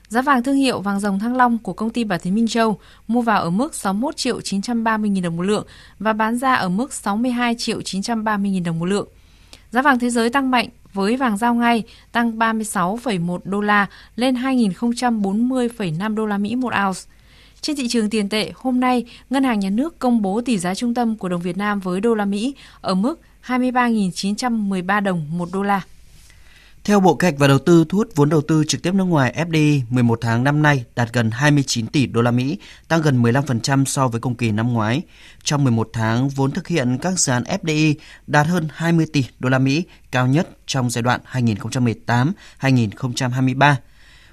Giá vàng thương hiệu vàng dòng Thăng Long của công ty Bảo Tín Minh Châu mua vào ở mức 61 triệu 930 000 đồng một lượng và bán ra ở mức 62 triệu 930 000 đồng một lượng. Giá vàng thế giới tăng mạnh với vàng giao ngay tăng 36,1 đô la lên 2.040,5 đô la Mỹ một ounce. Trên thị trường tiền tệ, hôm nay, Ngân hàng Nhà nước công bố tỷ giá trung tâm của đồng Việt Nam với đô la Mỹ ở mức 23.913 đồng một đô la. Theo Bộ Kế hoạch và Đầu tư, thu hút vốn đầu tư trực tiếp nước ngoài FDI 11 tháng năm nay đạt gần 29 tỷ đô la Mỹ, tăng gần 15% so với cùng kỳ năm ngoái. Trong 11 tháng, vốn thực hiện các dự án FDI đạt hơn 20 tỷ đô la Mỹ, cao nhất trong giai đoạn 2018-2023.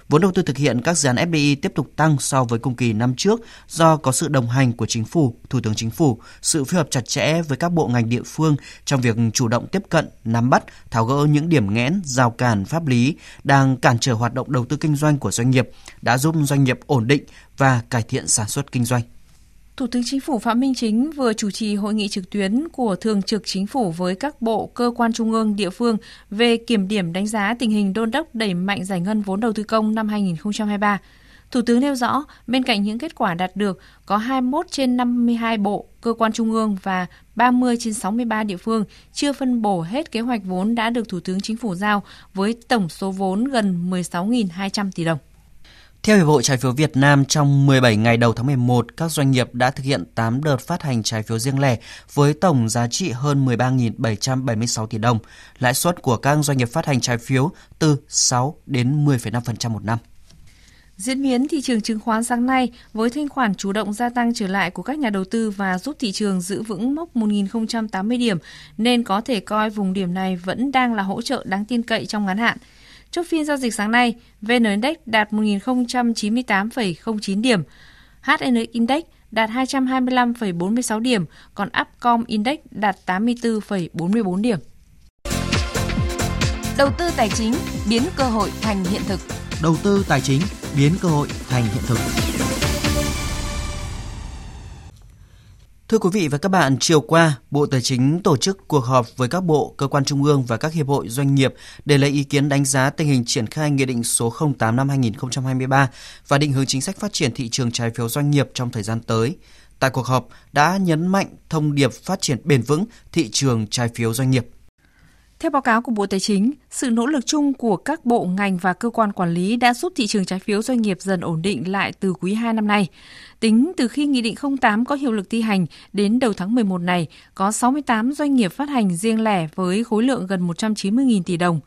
Vốn đầu tư thực hiện các dự án FDI tiếp tục tăng so với cùng kỳ năm trước do có sự đồng hành của chính phủ, thủ tướng chính phủ, sự phối hợp chặt chẽ với các bộ ngành địa phương trong việc chủ động tiếp cận, nắm bắt, tháo gỡ những điểm nghẽn, rào cản pháp lý đang cản trở hoạt động đầu tư kinh doanh của doanh nghiệp, đã giúp doanh nghiệp ổn định và cải thiện sản xuất kinh doanh. Thủ tướng Chính phủ Phạm Minh Chính vừa chủ trì hội nghị trực tuyến của Thường trực Chính phủ với các bộ, cơ quan trung ương, địa phương về kiểm điểm đánh giá tình hình đôn đốc đẩy mạnh giải ngân vốn đầu tư công năm 2023. Thủ tướng nêu rõ, bên cạnh những kết quả đạt được, có 21 trên 52 bộ, cơ quan trung ương và 30 trên 63 địa phương chưa phân bổ hết kế hoạch vốn đã được Thủ tướng Chính phủ giao với tổng số vốn gần 16.200 tỷ đồng. Theo Hiệp hội Trái phiếu Việt Nam, trong 17 ngày đầu tháng 11, các doanh nghiệp đã thực hiện 8 đợt phát hành trái phiếu riêng lẻ với tổng giá trị hơn 13.776 tỷ đồng. Lãi suất của các doanh nghiệp phát hành trái phiếu từ 6 đến 10,5% một năm. Diễn biến thị trường chứng khoán sáng nay với thanh khoản chủ động gia tăng trở lại của các nhà đầu tư và giúp thị trường giữ vững mốc 1.080 điểm nên có thể coi vùng điểm này vẫn đang là hỗ trợ đáng tin cậy trong ngắn hạn – Chốt phiên giao dịch sáng nay, VN Index đạt 1.098,09 điểm, HN Index đạt 225,46 điểm, còn Upcom Index đạt 84,44 điểm. Đầu tư tài chính biến cơ hội thành hiện thực. Đầu tư tài chính biến cơ hội thành hiện thực. Thưa quý vị và các bạn, chiều qua, Bộ Tài chính tổ chức cuộc họp với các bộ, cơ quan trung ương và các hiệp hội doanh nghiệp để lấy ý kiến đánh giá tình hình triển khai Nghị định số 08 năm 2023 và định hướng chính sách phát triển thị trường trái phiếu doanh nghiệp trong thời gian tới. Tại cuộc họp đã nhấn mạnh thông điệp phát triển bền vững thị trường trái phiếu doanh nghiệp. Theo báo cáo của Bộ Tài chính, sự nỗ lực chung của các bộ, ngành và cơ quan quản lý đã giúp thị trường trái phiếu doanh nghiệp dần ổn định lại từ quý 2 năm nay. Tính từ khi Nghị định 08 có hiệu lực thi hành đến đầu tháng 11 này, có 68 doanh nghiệp phát hành riêng lẻ với khối lượng gần 190.000 tỷ đồng.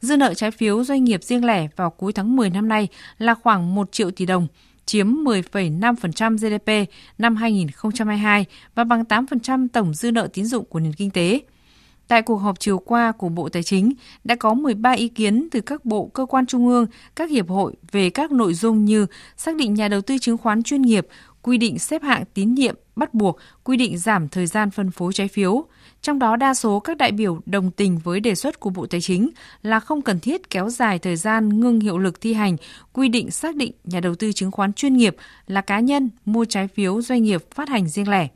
Dư nợ trái phiếu doanh nghiệp riêng lẻ vào cuối tháng 10 năm nay là khoảng 1 triệu tỷ đồng, chiếm 10,5% GDP năm 2022 và bằng 8% tổng dư nợ tín dụng của nền kinh tế. Tại cuộc họp chiều qua của Bộ Tài chính, đã có 13 ý kiến từ các bộ, cơ quan trung ương, các hiệp hội về các nội dung như xác định nhà đầu tư chứng khoán chuyên nghiệp, quy định xếp hạng tín nhiệm bắt buộc, quy định giảm thời gian phân phối trái phiếu. Trong đó đa số các đại biểu đồng tình với đề xuất của Bộ Tài chính là không cần thiết kéo dài thời gian ngưng hiệu lực thi hành quy định xác định nhà đầu tư chứng khoán chuyên nghiệp là cá nhân mua trái phiếu doanh nghiệp phát hành riêng lẻ.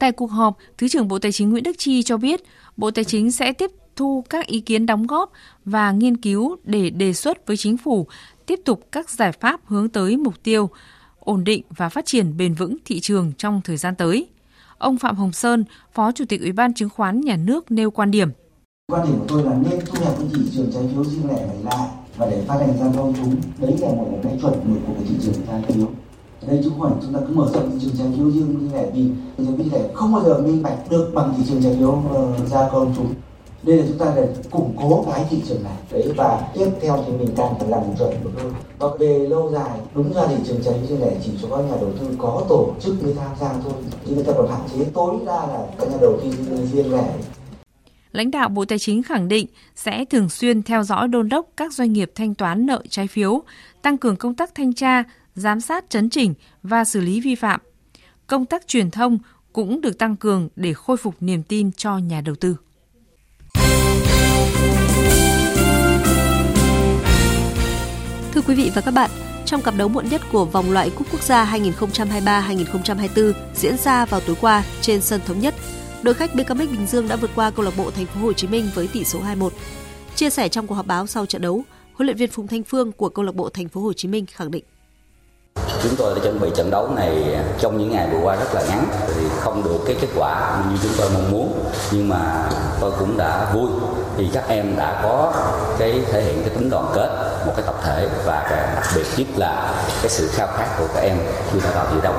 Tại cuộc họp, Thứ trưởng Bộ Tài chính Nguyễn Đức Chi cho biết, Bộ Tài chính sẽ tiếp thu các ý kiến đóng góp và nghiên cứu để đề xuất với chính phủ tiếp tục các giải pháp hướng tới mục tiêu ổn định và phát triển bền vững thị trường trong thời gian tới. Ông Phạm Hồng Sơn, Phó Chủ tịch Ủy ban Chứng khoán Nhà nước nêu quan điểm. Quan điểm của tôi là nên thu hẹp cái thị trường trái phiếu riêng lẻ này lại và để phát hành ra công chúng. Đấy là một cái chuẩn mực của cái thị trường trái phiếu đây chúng không phải chúng ta cứ mở rộng thị trường trái phiếu riêng như này vì thị trường như này không bao giờ minh bạch được bằng thị trường trái phiếu ờ, uh, ra công chúng. Đây là chúng ta để củng cố cái thị trường này. Đấy và tiếp theo thì mình càng phải làm chuẩn được hơn. Và về lâu dài đúng ra thị trường trái phiếu này chỉ cho các nhà đầu tư có tổ chức mới tham gia thôi chứ người ta còn hạn chế tối đa là các nhà đầu tư riêng lẻ. Lãnh đạo Bộ Tài chính khẳng định sẽ thường xuyên theo dõi đôn đốc các doanh nghiệp thanh toán nợ trái phiếu, tăng cường công tác thanh tra, giám sát chấn chỉnh và xử lý vi phạm. Công tác truyền thông cũng được tăng cường để khôi phục niềm tin cho nhà đầu tư. Thưa quý vị và các bạn, trong cặp đấu muộn nhất của vòng loại cúp quốc gia 2023-2024 diễn ra vào tối qua trên sân thống nhất, đội khách BKM Bình Dương đã vượt qua câu lạc bộ Thành phố Hồ Chí Minh với tỷ số 2-1. Chia sẻ trong cuộc họp báo sau trận đấu, huấn luyện viên Phùng Thanh Phương của câu lạc bộ Thành phố Hồ Chí Minh khẳng định chúng tôi đã chuẩn bị trận đấu này trong những ngày vừa qua rất là ngắn thì không được cái kết quả như chúng tôi mong muốn nhưng mà tôi cũng đã vui vì các em đã có cái thể hiện cái tính đoàn kết một cái tập thể và đặc biệt nhất là cái sự khao khát của các em khi đã vào giải đấu.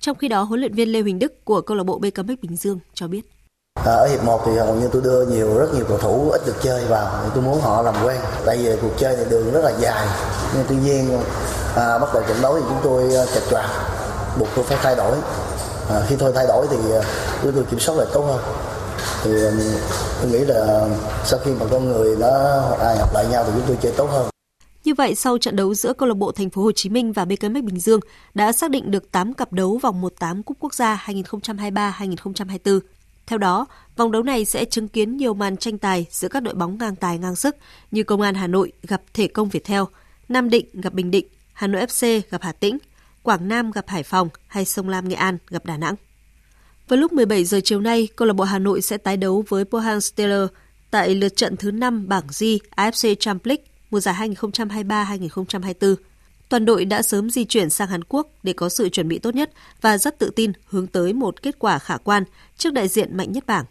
Trong khi đó, huấn luyện viên Lê Huỳnh Đức của câu lạc bộ BKM Bình Dương cho biết. À, ở hiệp 1 thì hầu như tôi đưa nhiều rất nhiều cầu thủ ít được chơi vào. Thì tôi muốn họ làm quen. Tại vì cuộc chơi này đường rất là dài. Nhưng tuy nhiên à, bắt đầu trận đấu thì chúng tôi à, chật choạc buộc tôi phải thay đổi. À, khi tôi thay đổi thì à, tôi tôi kiểm soát lại tốt hơn. Thì à, tôi nghĩ là sau khi mà con người nó ai học lại nhau thì chúng tôi chơi tốt hơn. Như vậy, sau trận đấu giữa câu lạc bộ Thành phố Hồ Chí Minh và BKM Bình Dương đã xác định được 8 cặp đấu vòng 1/8 Cúp Quốc gia 2023-2024. Theo đó, vòng đấu này sẽ chứng kiến nhiều màn tranh tài giữa các đội bóng ngang tài ngang sức như Công an Hà Nội gặp Thể công Việt Theo, Nam Định gặp Bình Định, Hà Nội FC gặp Hà Tĩnh, Quảng Nam gặp Hải Phòng hay Sông Lam Nghệ An gặp Đà Nẵng. Vào lúc 17 giờ chiều nay, câu lạc bộ Hà Nội sẽ tái đấu với Pohang Steelers tại lượt trận thứ 5 bảng G AFC Champions League mùa giải 2023-2024. Toàn đội đã sớm di chuyển sang Hàn Quốc để có sự chuẩn bị tốt nhất và rất tự tin hướng tới một kết quả khả quan trước đại diện mạnh nhất bảng.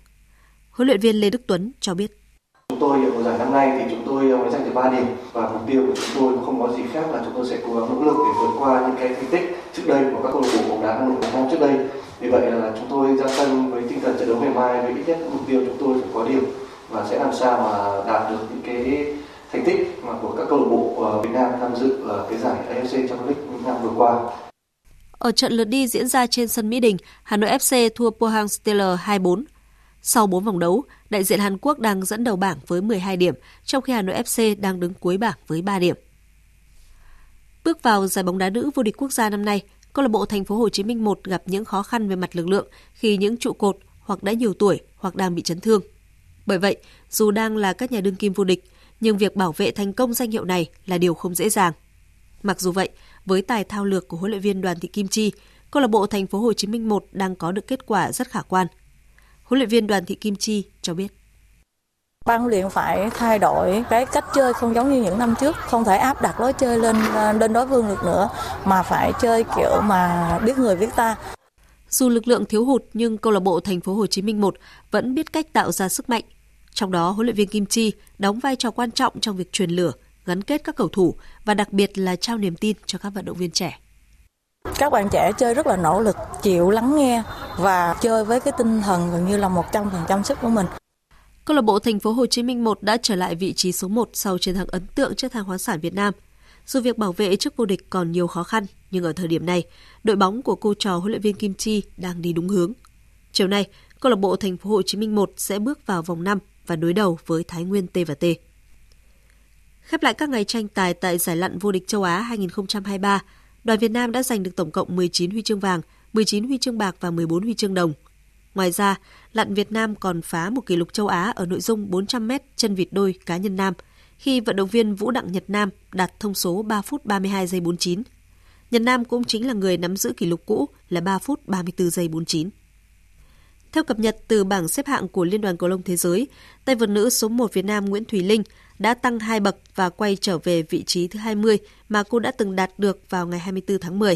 Huấn luyện viên Lê Đức Tuấn cho biết. Chúng tôi ở mùa giải năm nay thì chúng tôi ờ, mới giành được 3 điểm và mục tiêu của chúng tôi không có gì khác là chúng tôi sẽ cố gắng nỗ lực để vượt qua những cái thành tích trước đây của các câu lạc bộ bóng đá năng Việt Nam trước đây. Vì vậy là chúng tôi ra sân với tinh thần trận đấu ngày mai với ít nhất mục tiêu chúng tôi phải có điểm và sẽ làm sao mà đạt được những cái thành tích mà của các câu lạc bộ ờ, Việt Nam tham dự ở cái giải AFC trong League năm vừa qua. Ở trận lượt đi diễn ra trên sân Mỹ Đình, Hà Nội FC thua Pohang Steelers 2-4. Sau 4 vòng đấu, đại diện Hàn Quốc đang dẫn đầu bảng với 12 điểm, trong khi Hà Nội FC đang đứng cuối bảng với 3 điểm. Bước vào giải bóng đá nữ vô địch quốc gia năm nay, câu lạc bộ Thành phố Hồ Chí Minh 1 gặp những khó khăn về mặt lực lượng khi những trụ cột hoặc đã nhiều tuổi hoặc đang bị chấn thương. Bởi vậy, dù đang là các nhà đương kim vô địch, nhưng việc bảo vệ thành công danh hiệu này là điều không dễ dàng. Mặc dù vậy, với tài thao lược của huấn luyện viên Đoàn Thị Kim Chi, câu lạc bộ Thành phố Hồ Chí Minh 1 đang có được kết quả rất khả quan. Huấn luyện viên Đoàn Thị Kim Chi cho biết. Ban huấn luyện phải thay đổi cái cách chơi không giống như những năm trước, không thể áp đặt lối chơi lên lên đối phương được nữa mà phải chơi kiểu mà biết người biết ta. Dù lực lượng thiếu hụt nhưng câu lạc bộ Thành phố Hồ Chí Minh 1 vẫn biết cách tạo ra sức mạnh. Trong đó, huấn luyện viên Kim Chi đóng vai trò quan trọng trong việc truyền lửa, gắn kết các cầu thủ và đặc biệt là trao niềm tin cho các vận động viên trẻ. Các bạn trẻ chơi rất là nỗ lực, chịu lắng nghe và chơi với cái tinh thần gần như là 100% sức của mình. Câu lạc bộ Thành phố Hồ Chí Minh 1 đã trở lại vị trí số 1 sau chiến thắng ấn tượng trước Than khoáng sản Việt Nam. Dù việc bảo vệ chức vô địch còn nhiều khó khăn, nhưng ở thời điểm này, đội bóng của cô trò huấn luyện viên Kim Chi đang đi đúng hướng. Chiều nay, câu lạc bộ Thành phố Hồ Chí Minh 1 sẽ bước vào vòng 5 và đối đầu với Thái Nguyên T&T. Khép lại các ngày tranh tài tại giải lặn vô địch châu Á 2023, đoàn Việt Nam đã giành được tổng cộng 19 huy chương vàng, 19 huy chương bạc và 14 huy chương đồng. Ngoài ra, lặn Việt Nam còn phá một kỷ lục châu Á ở nội dung 400m chân vịt đôi cá nhân nam khi vận động viên Vũ Đặng Nhật Nam đạt thông số 3 phút 32 giây 49. Nhật Nam cũng chính là người nắm giữ kỷ lục cũ là 3 phút 34 giây 49. Theo cập nhật từ bảng xếp hạng của Liên đoàn Cầu lông Thế giới, tay vợt nữ số 1 Việt Nam Nguyễn Thùy Linh đã tăng 2 bậc và quay trở về vị trí thứ 20 mà cô đã từng đạt được vào ngày 24 tháng 10.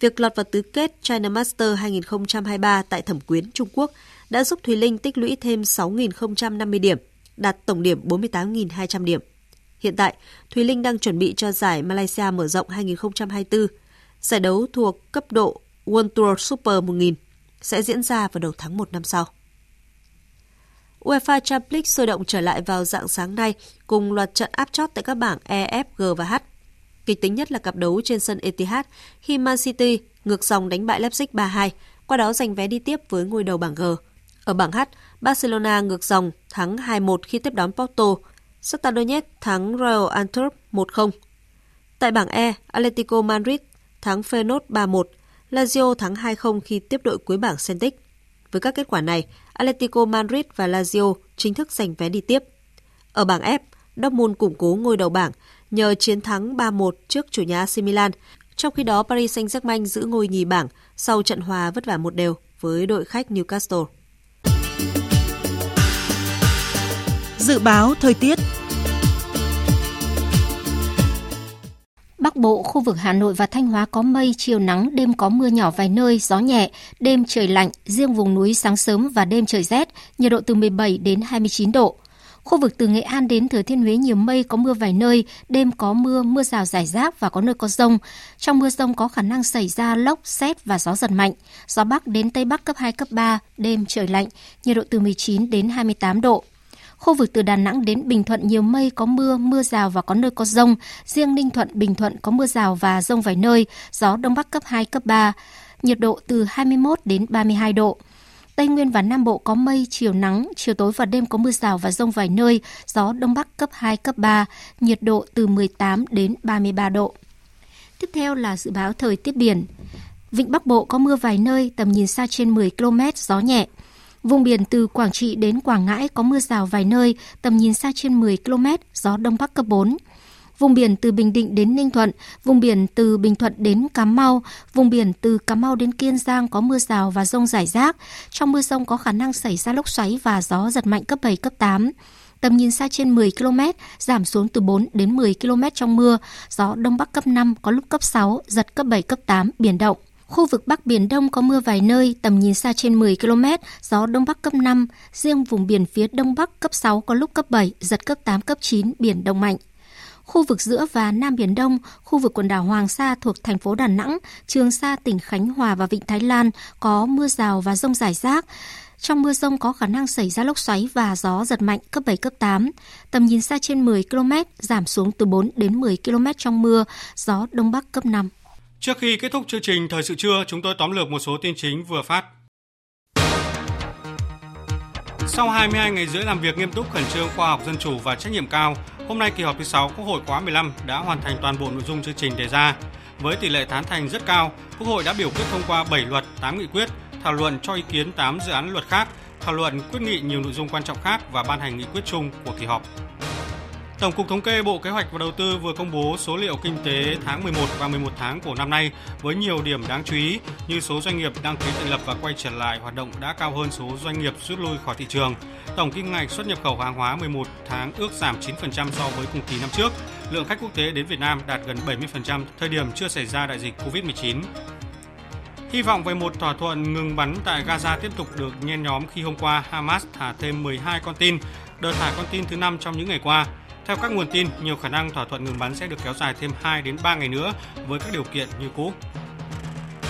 Việc lọt vào tứ kết China Master 2023 tại Thẩm Quyến, Trung Quốc đã giúp Thùy Linh tích lũy thêm 6.050 điểm, đạt tổng điểm 48.200 điểm. Hiện tại, Thùy Linh đang chuẩn bị cho giải Malaysia mở rộng 2024, giải đấu thuộc cấp độ World Tour Super 1000 sẽ diễn ra vào đầu tháng 1 năm sau. UEFA Champions League sôi động trở lại vào dạng sáng nay cùng loạt trận áp chót tại các bảng E, F, G và H. Kịch tính nhất là cặp đấu trên sân Etihad khi Man City ngược dòng đánh bại Leipzig 3-2, qua đó giành vé đi tiếp với ngôi đầu bảng G. Ở bảng H, Barcelona ngược dòng thắng 2-1 khi tiếp đón Porto, Shakhtar Donetsk thắng Royal Antwerp 1-0. Tại bảng E, Atletico Madrid thắng Feyenoord 3-1, Lazio thắng 2-0 khi tiếp đội cuối bảng Celtic. Với các kết quả này, Atletico Madrid và Lazio chính thức giành vé đi tiếp. Ở bảng F, Dortmund củng cố ngôi đầu bảng nhờ chiến thắng 3-1 trước chủ nhà AC Milan, trong khi đó Paris Saint-Germain giữ ngôi nhì bảng sau trận hòa vất vả một đều với đội khách Newcastle. Dự báo thời tiết Bắc Bộ, khu vực Hà Nội và Thanh Hóa có mây, chiều nắng, đêm có mưa nhỏ vài nơi, gió nhẹ, đêm trời lạnh, riêng vùng núi sáng sớm và đêm trời rét, nhiệt độ từ 17 đến 29 độ. Khu vực từ Nghệ An đến Thừa Thiên Huế nhiều mây, có mưa vài nơi, đêm có mưa, mưa rào rải rác và có nơi có rông. Trong mưa rông có khả năng xảy ra lốc, xét và gió giật mạnh. Gió Bắc đến Tây Bắc cấp 2, cấp 3, đêm trời lạnh, nhiệt độ từ 19 đến 28 độ. Khu vực từ Đà Nẵng đến Bình Thuận nhiều mây có mưa, mưa rào và có nơi có rông. Riêng Ninh Thuận, Bình Thuận có mưa rào và rông vài nơi, gió Đông Bắc cấp 2, cấp 3. Nhiệt độ từ 21 đến 32 độ. Tây Nguyên và Nam Bộ có mây, chiều nắng, chiều tối và đêm có mưa rào và rông vài nơi, gió Đông Bắc cấp 2, cấp 3, nhiệt độ từ 18 đến 33 độ. Tiếp theo là dự báo thời tiết biển. Vịnh Bắc Bộ có mưa vài nơi, tầm nhìn xa trên 10 km, gió nhẹ. Vùng biển từ Quảng Trị đến Quảng Ngãi có mưa rào vài nơi, tầm nhìn xa trên 10 km, gió Đông Bắc cấp 4. Vùng biển từ Bình Định đến Ninh Thuận, vùng biển từ Bình Thuận đến Cà Mau, vùng biển từ Cà Mau đến Kiên Giang có mưa rào và rông rải rác. Trong mưa rông có khả năng xảy ra lốc xoáy và gió giật mạnh cấp 7, cấp 8. Tầm nhìn xa trên 10 km, giảm xuống từ 4 đến 10 km trong mưa, gió Đông Bắc cấp 5, có lúc cấp 6, giật cấp 7, cấp 8, biển động. Khu vực Bắc Biển Đông có mưa vài nơi, tầm nhìn xa trên 10 km, gió Đông Bắc cấp 5, riêng vùng biển phía Đông Bắc cấp 6 có lúc cấp 7, giật cấp 8, cấp 9, biển động mạnh. Khu vực giữa và Nam Biển Đông, khu vực quần đảo Hoàng Sa thuộc thành phố Đà Nẵng, Trường Sa tỉnh Khánh Hòa và Vịnh Thái Lan có mưa rào và rông rải rác. Trong mưa rông có khả năng xảy ra lốc xoáy và gió giật mạnh cấp 7, cấp 8. Tầm nhìn xa trên 10 km, giảm xuống từ 4 đến 10 km trong mưa, gió Đông Bắc cấp 5. Trước khi kết thúc chương trình Thời sự trưa, chúng tôi tóm lược một số tin chính vừa phát. Sau 22 ngày rưỡi làm việc nghiêm túc, khẩn trương, khoa học, dân chủ và trách nhiệm cao, hôm nay kỳ họp thứ 6 Quốc hội khóa 15 đã hoàn thành toàn bộ nội dung chương trình đề ra. Với tỷ lệ tán thành rất cao, Quốc hội đã biểu quyết thông qua 7 luật, 8 nghị quyết, thảo luận cho ý kiến 8 dự án luật khác, thảo luận quyết nghị nhiều nội dung quan trọng khác và ban hành nghị quyết chung của kỳ họp. Tổng cục Thống kê Bộ Kế hoạch và Đầu tư vừa công bố số liệu kinh tế tháng 11 và 11 tháng của năm nay với nhiều điểm đáng chú ý như số doanh nghiệp đăng ký thành lập và quay trở lại hoạt động đã cao hơn số doanh nghiệp rút lui khỏi thị trường. Tổng kim ngạch xuất nhập khẩu hàng hóa 11 tháng ước giảm 9% so với cùng kỳ năm trước. Lượng khách quốc tế đến Việt Nam đạt gần 70% thời điểm chưa xảy ra đại dịch Covid-19. Hy vọng về một thỏa thuận ngừng bắn tại Gaza tiếp tục được nhen nhóm khi hôm qua Hamas thả thêm 12 con tin, đợt thả con tin thứ năm trong những ngày qua. Theo các nguồn tin, nhiều khả năng thỏa thuận ngừng bắn sẽ được kéo dài thêm 2 đến 3 ngày nữa với các điều kiện như cũ.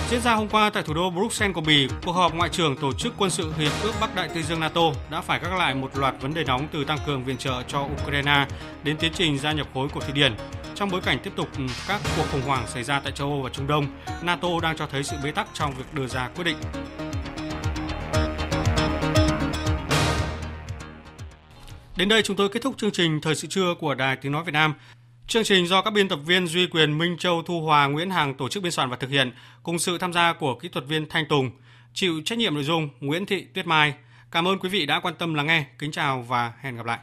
Diễn ra hôm qua tại thủ đô Bruxelles của Bỉ, cuộc họp ngoại trưởng tổ chức quân sự Hiệp ước Bắc Đại Tây Dương NATO đã phải gác lại một loạt vấn đề nóng từ tăng cường viện trợ cho Ukraine đến tiến trình gia nhập khối của Thụy Điển. Trong bối cảnh tiếp tục các cuộc khủng hoảng xảy ra tại châu Âu và Trung Đông, NATO đang cho thấy sự bế tắc trong việc đưa ra quyết định. Đến đây chúng tôi kết thúc chương trình Thời sự trưa của Đài Tiếng Nói Việt Nam. Chương trình do các biên tập viên Duy Quyền, Minh Châu, Thu Hòa, Nguyễn Hằng tổ chức biên soạn và thực hiện, cùng sự tham gia của kỹ thuật viên Thanh Tùng, chịu trách nhiệm nội dung Nguyễn Thị Tuyết Mai. Cảm ơn quý vị đã quan tâm lắng nghe. Kính chào và hẹn gặp lại.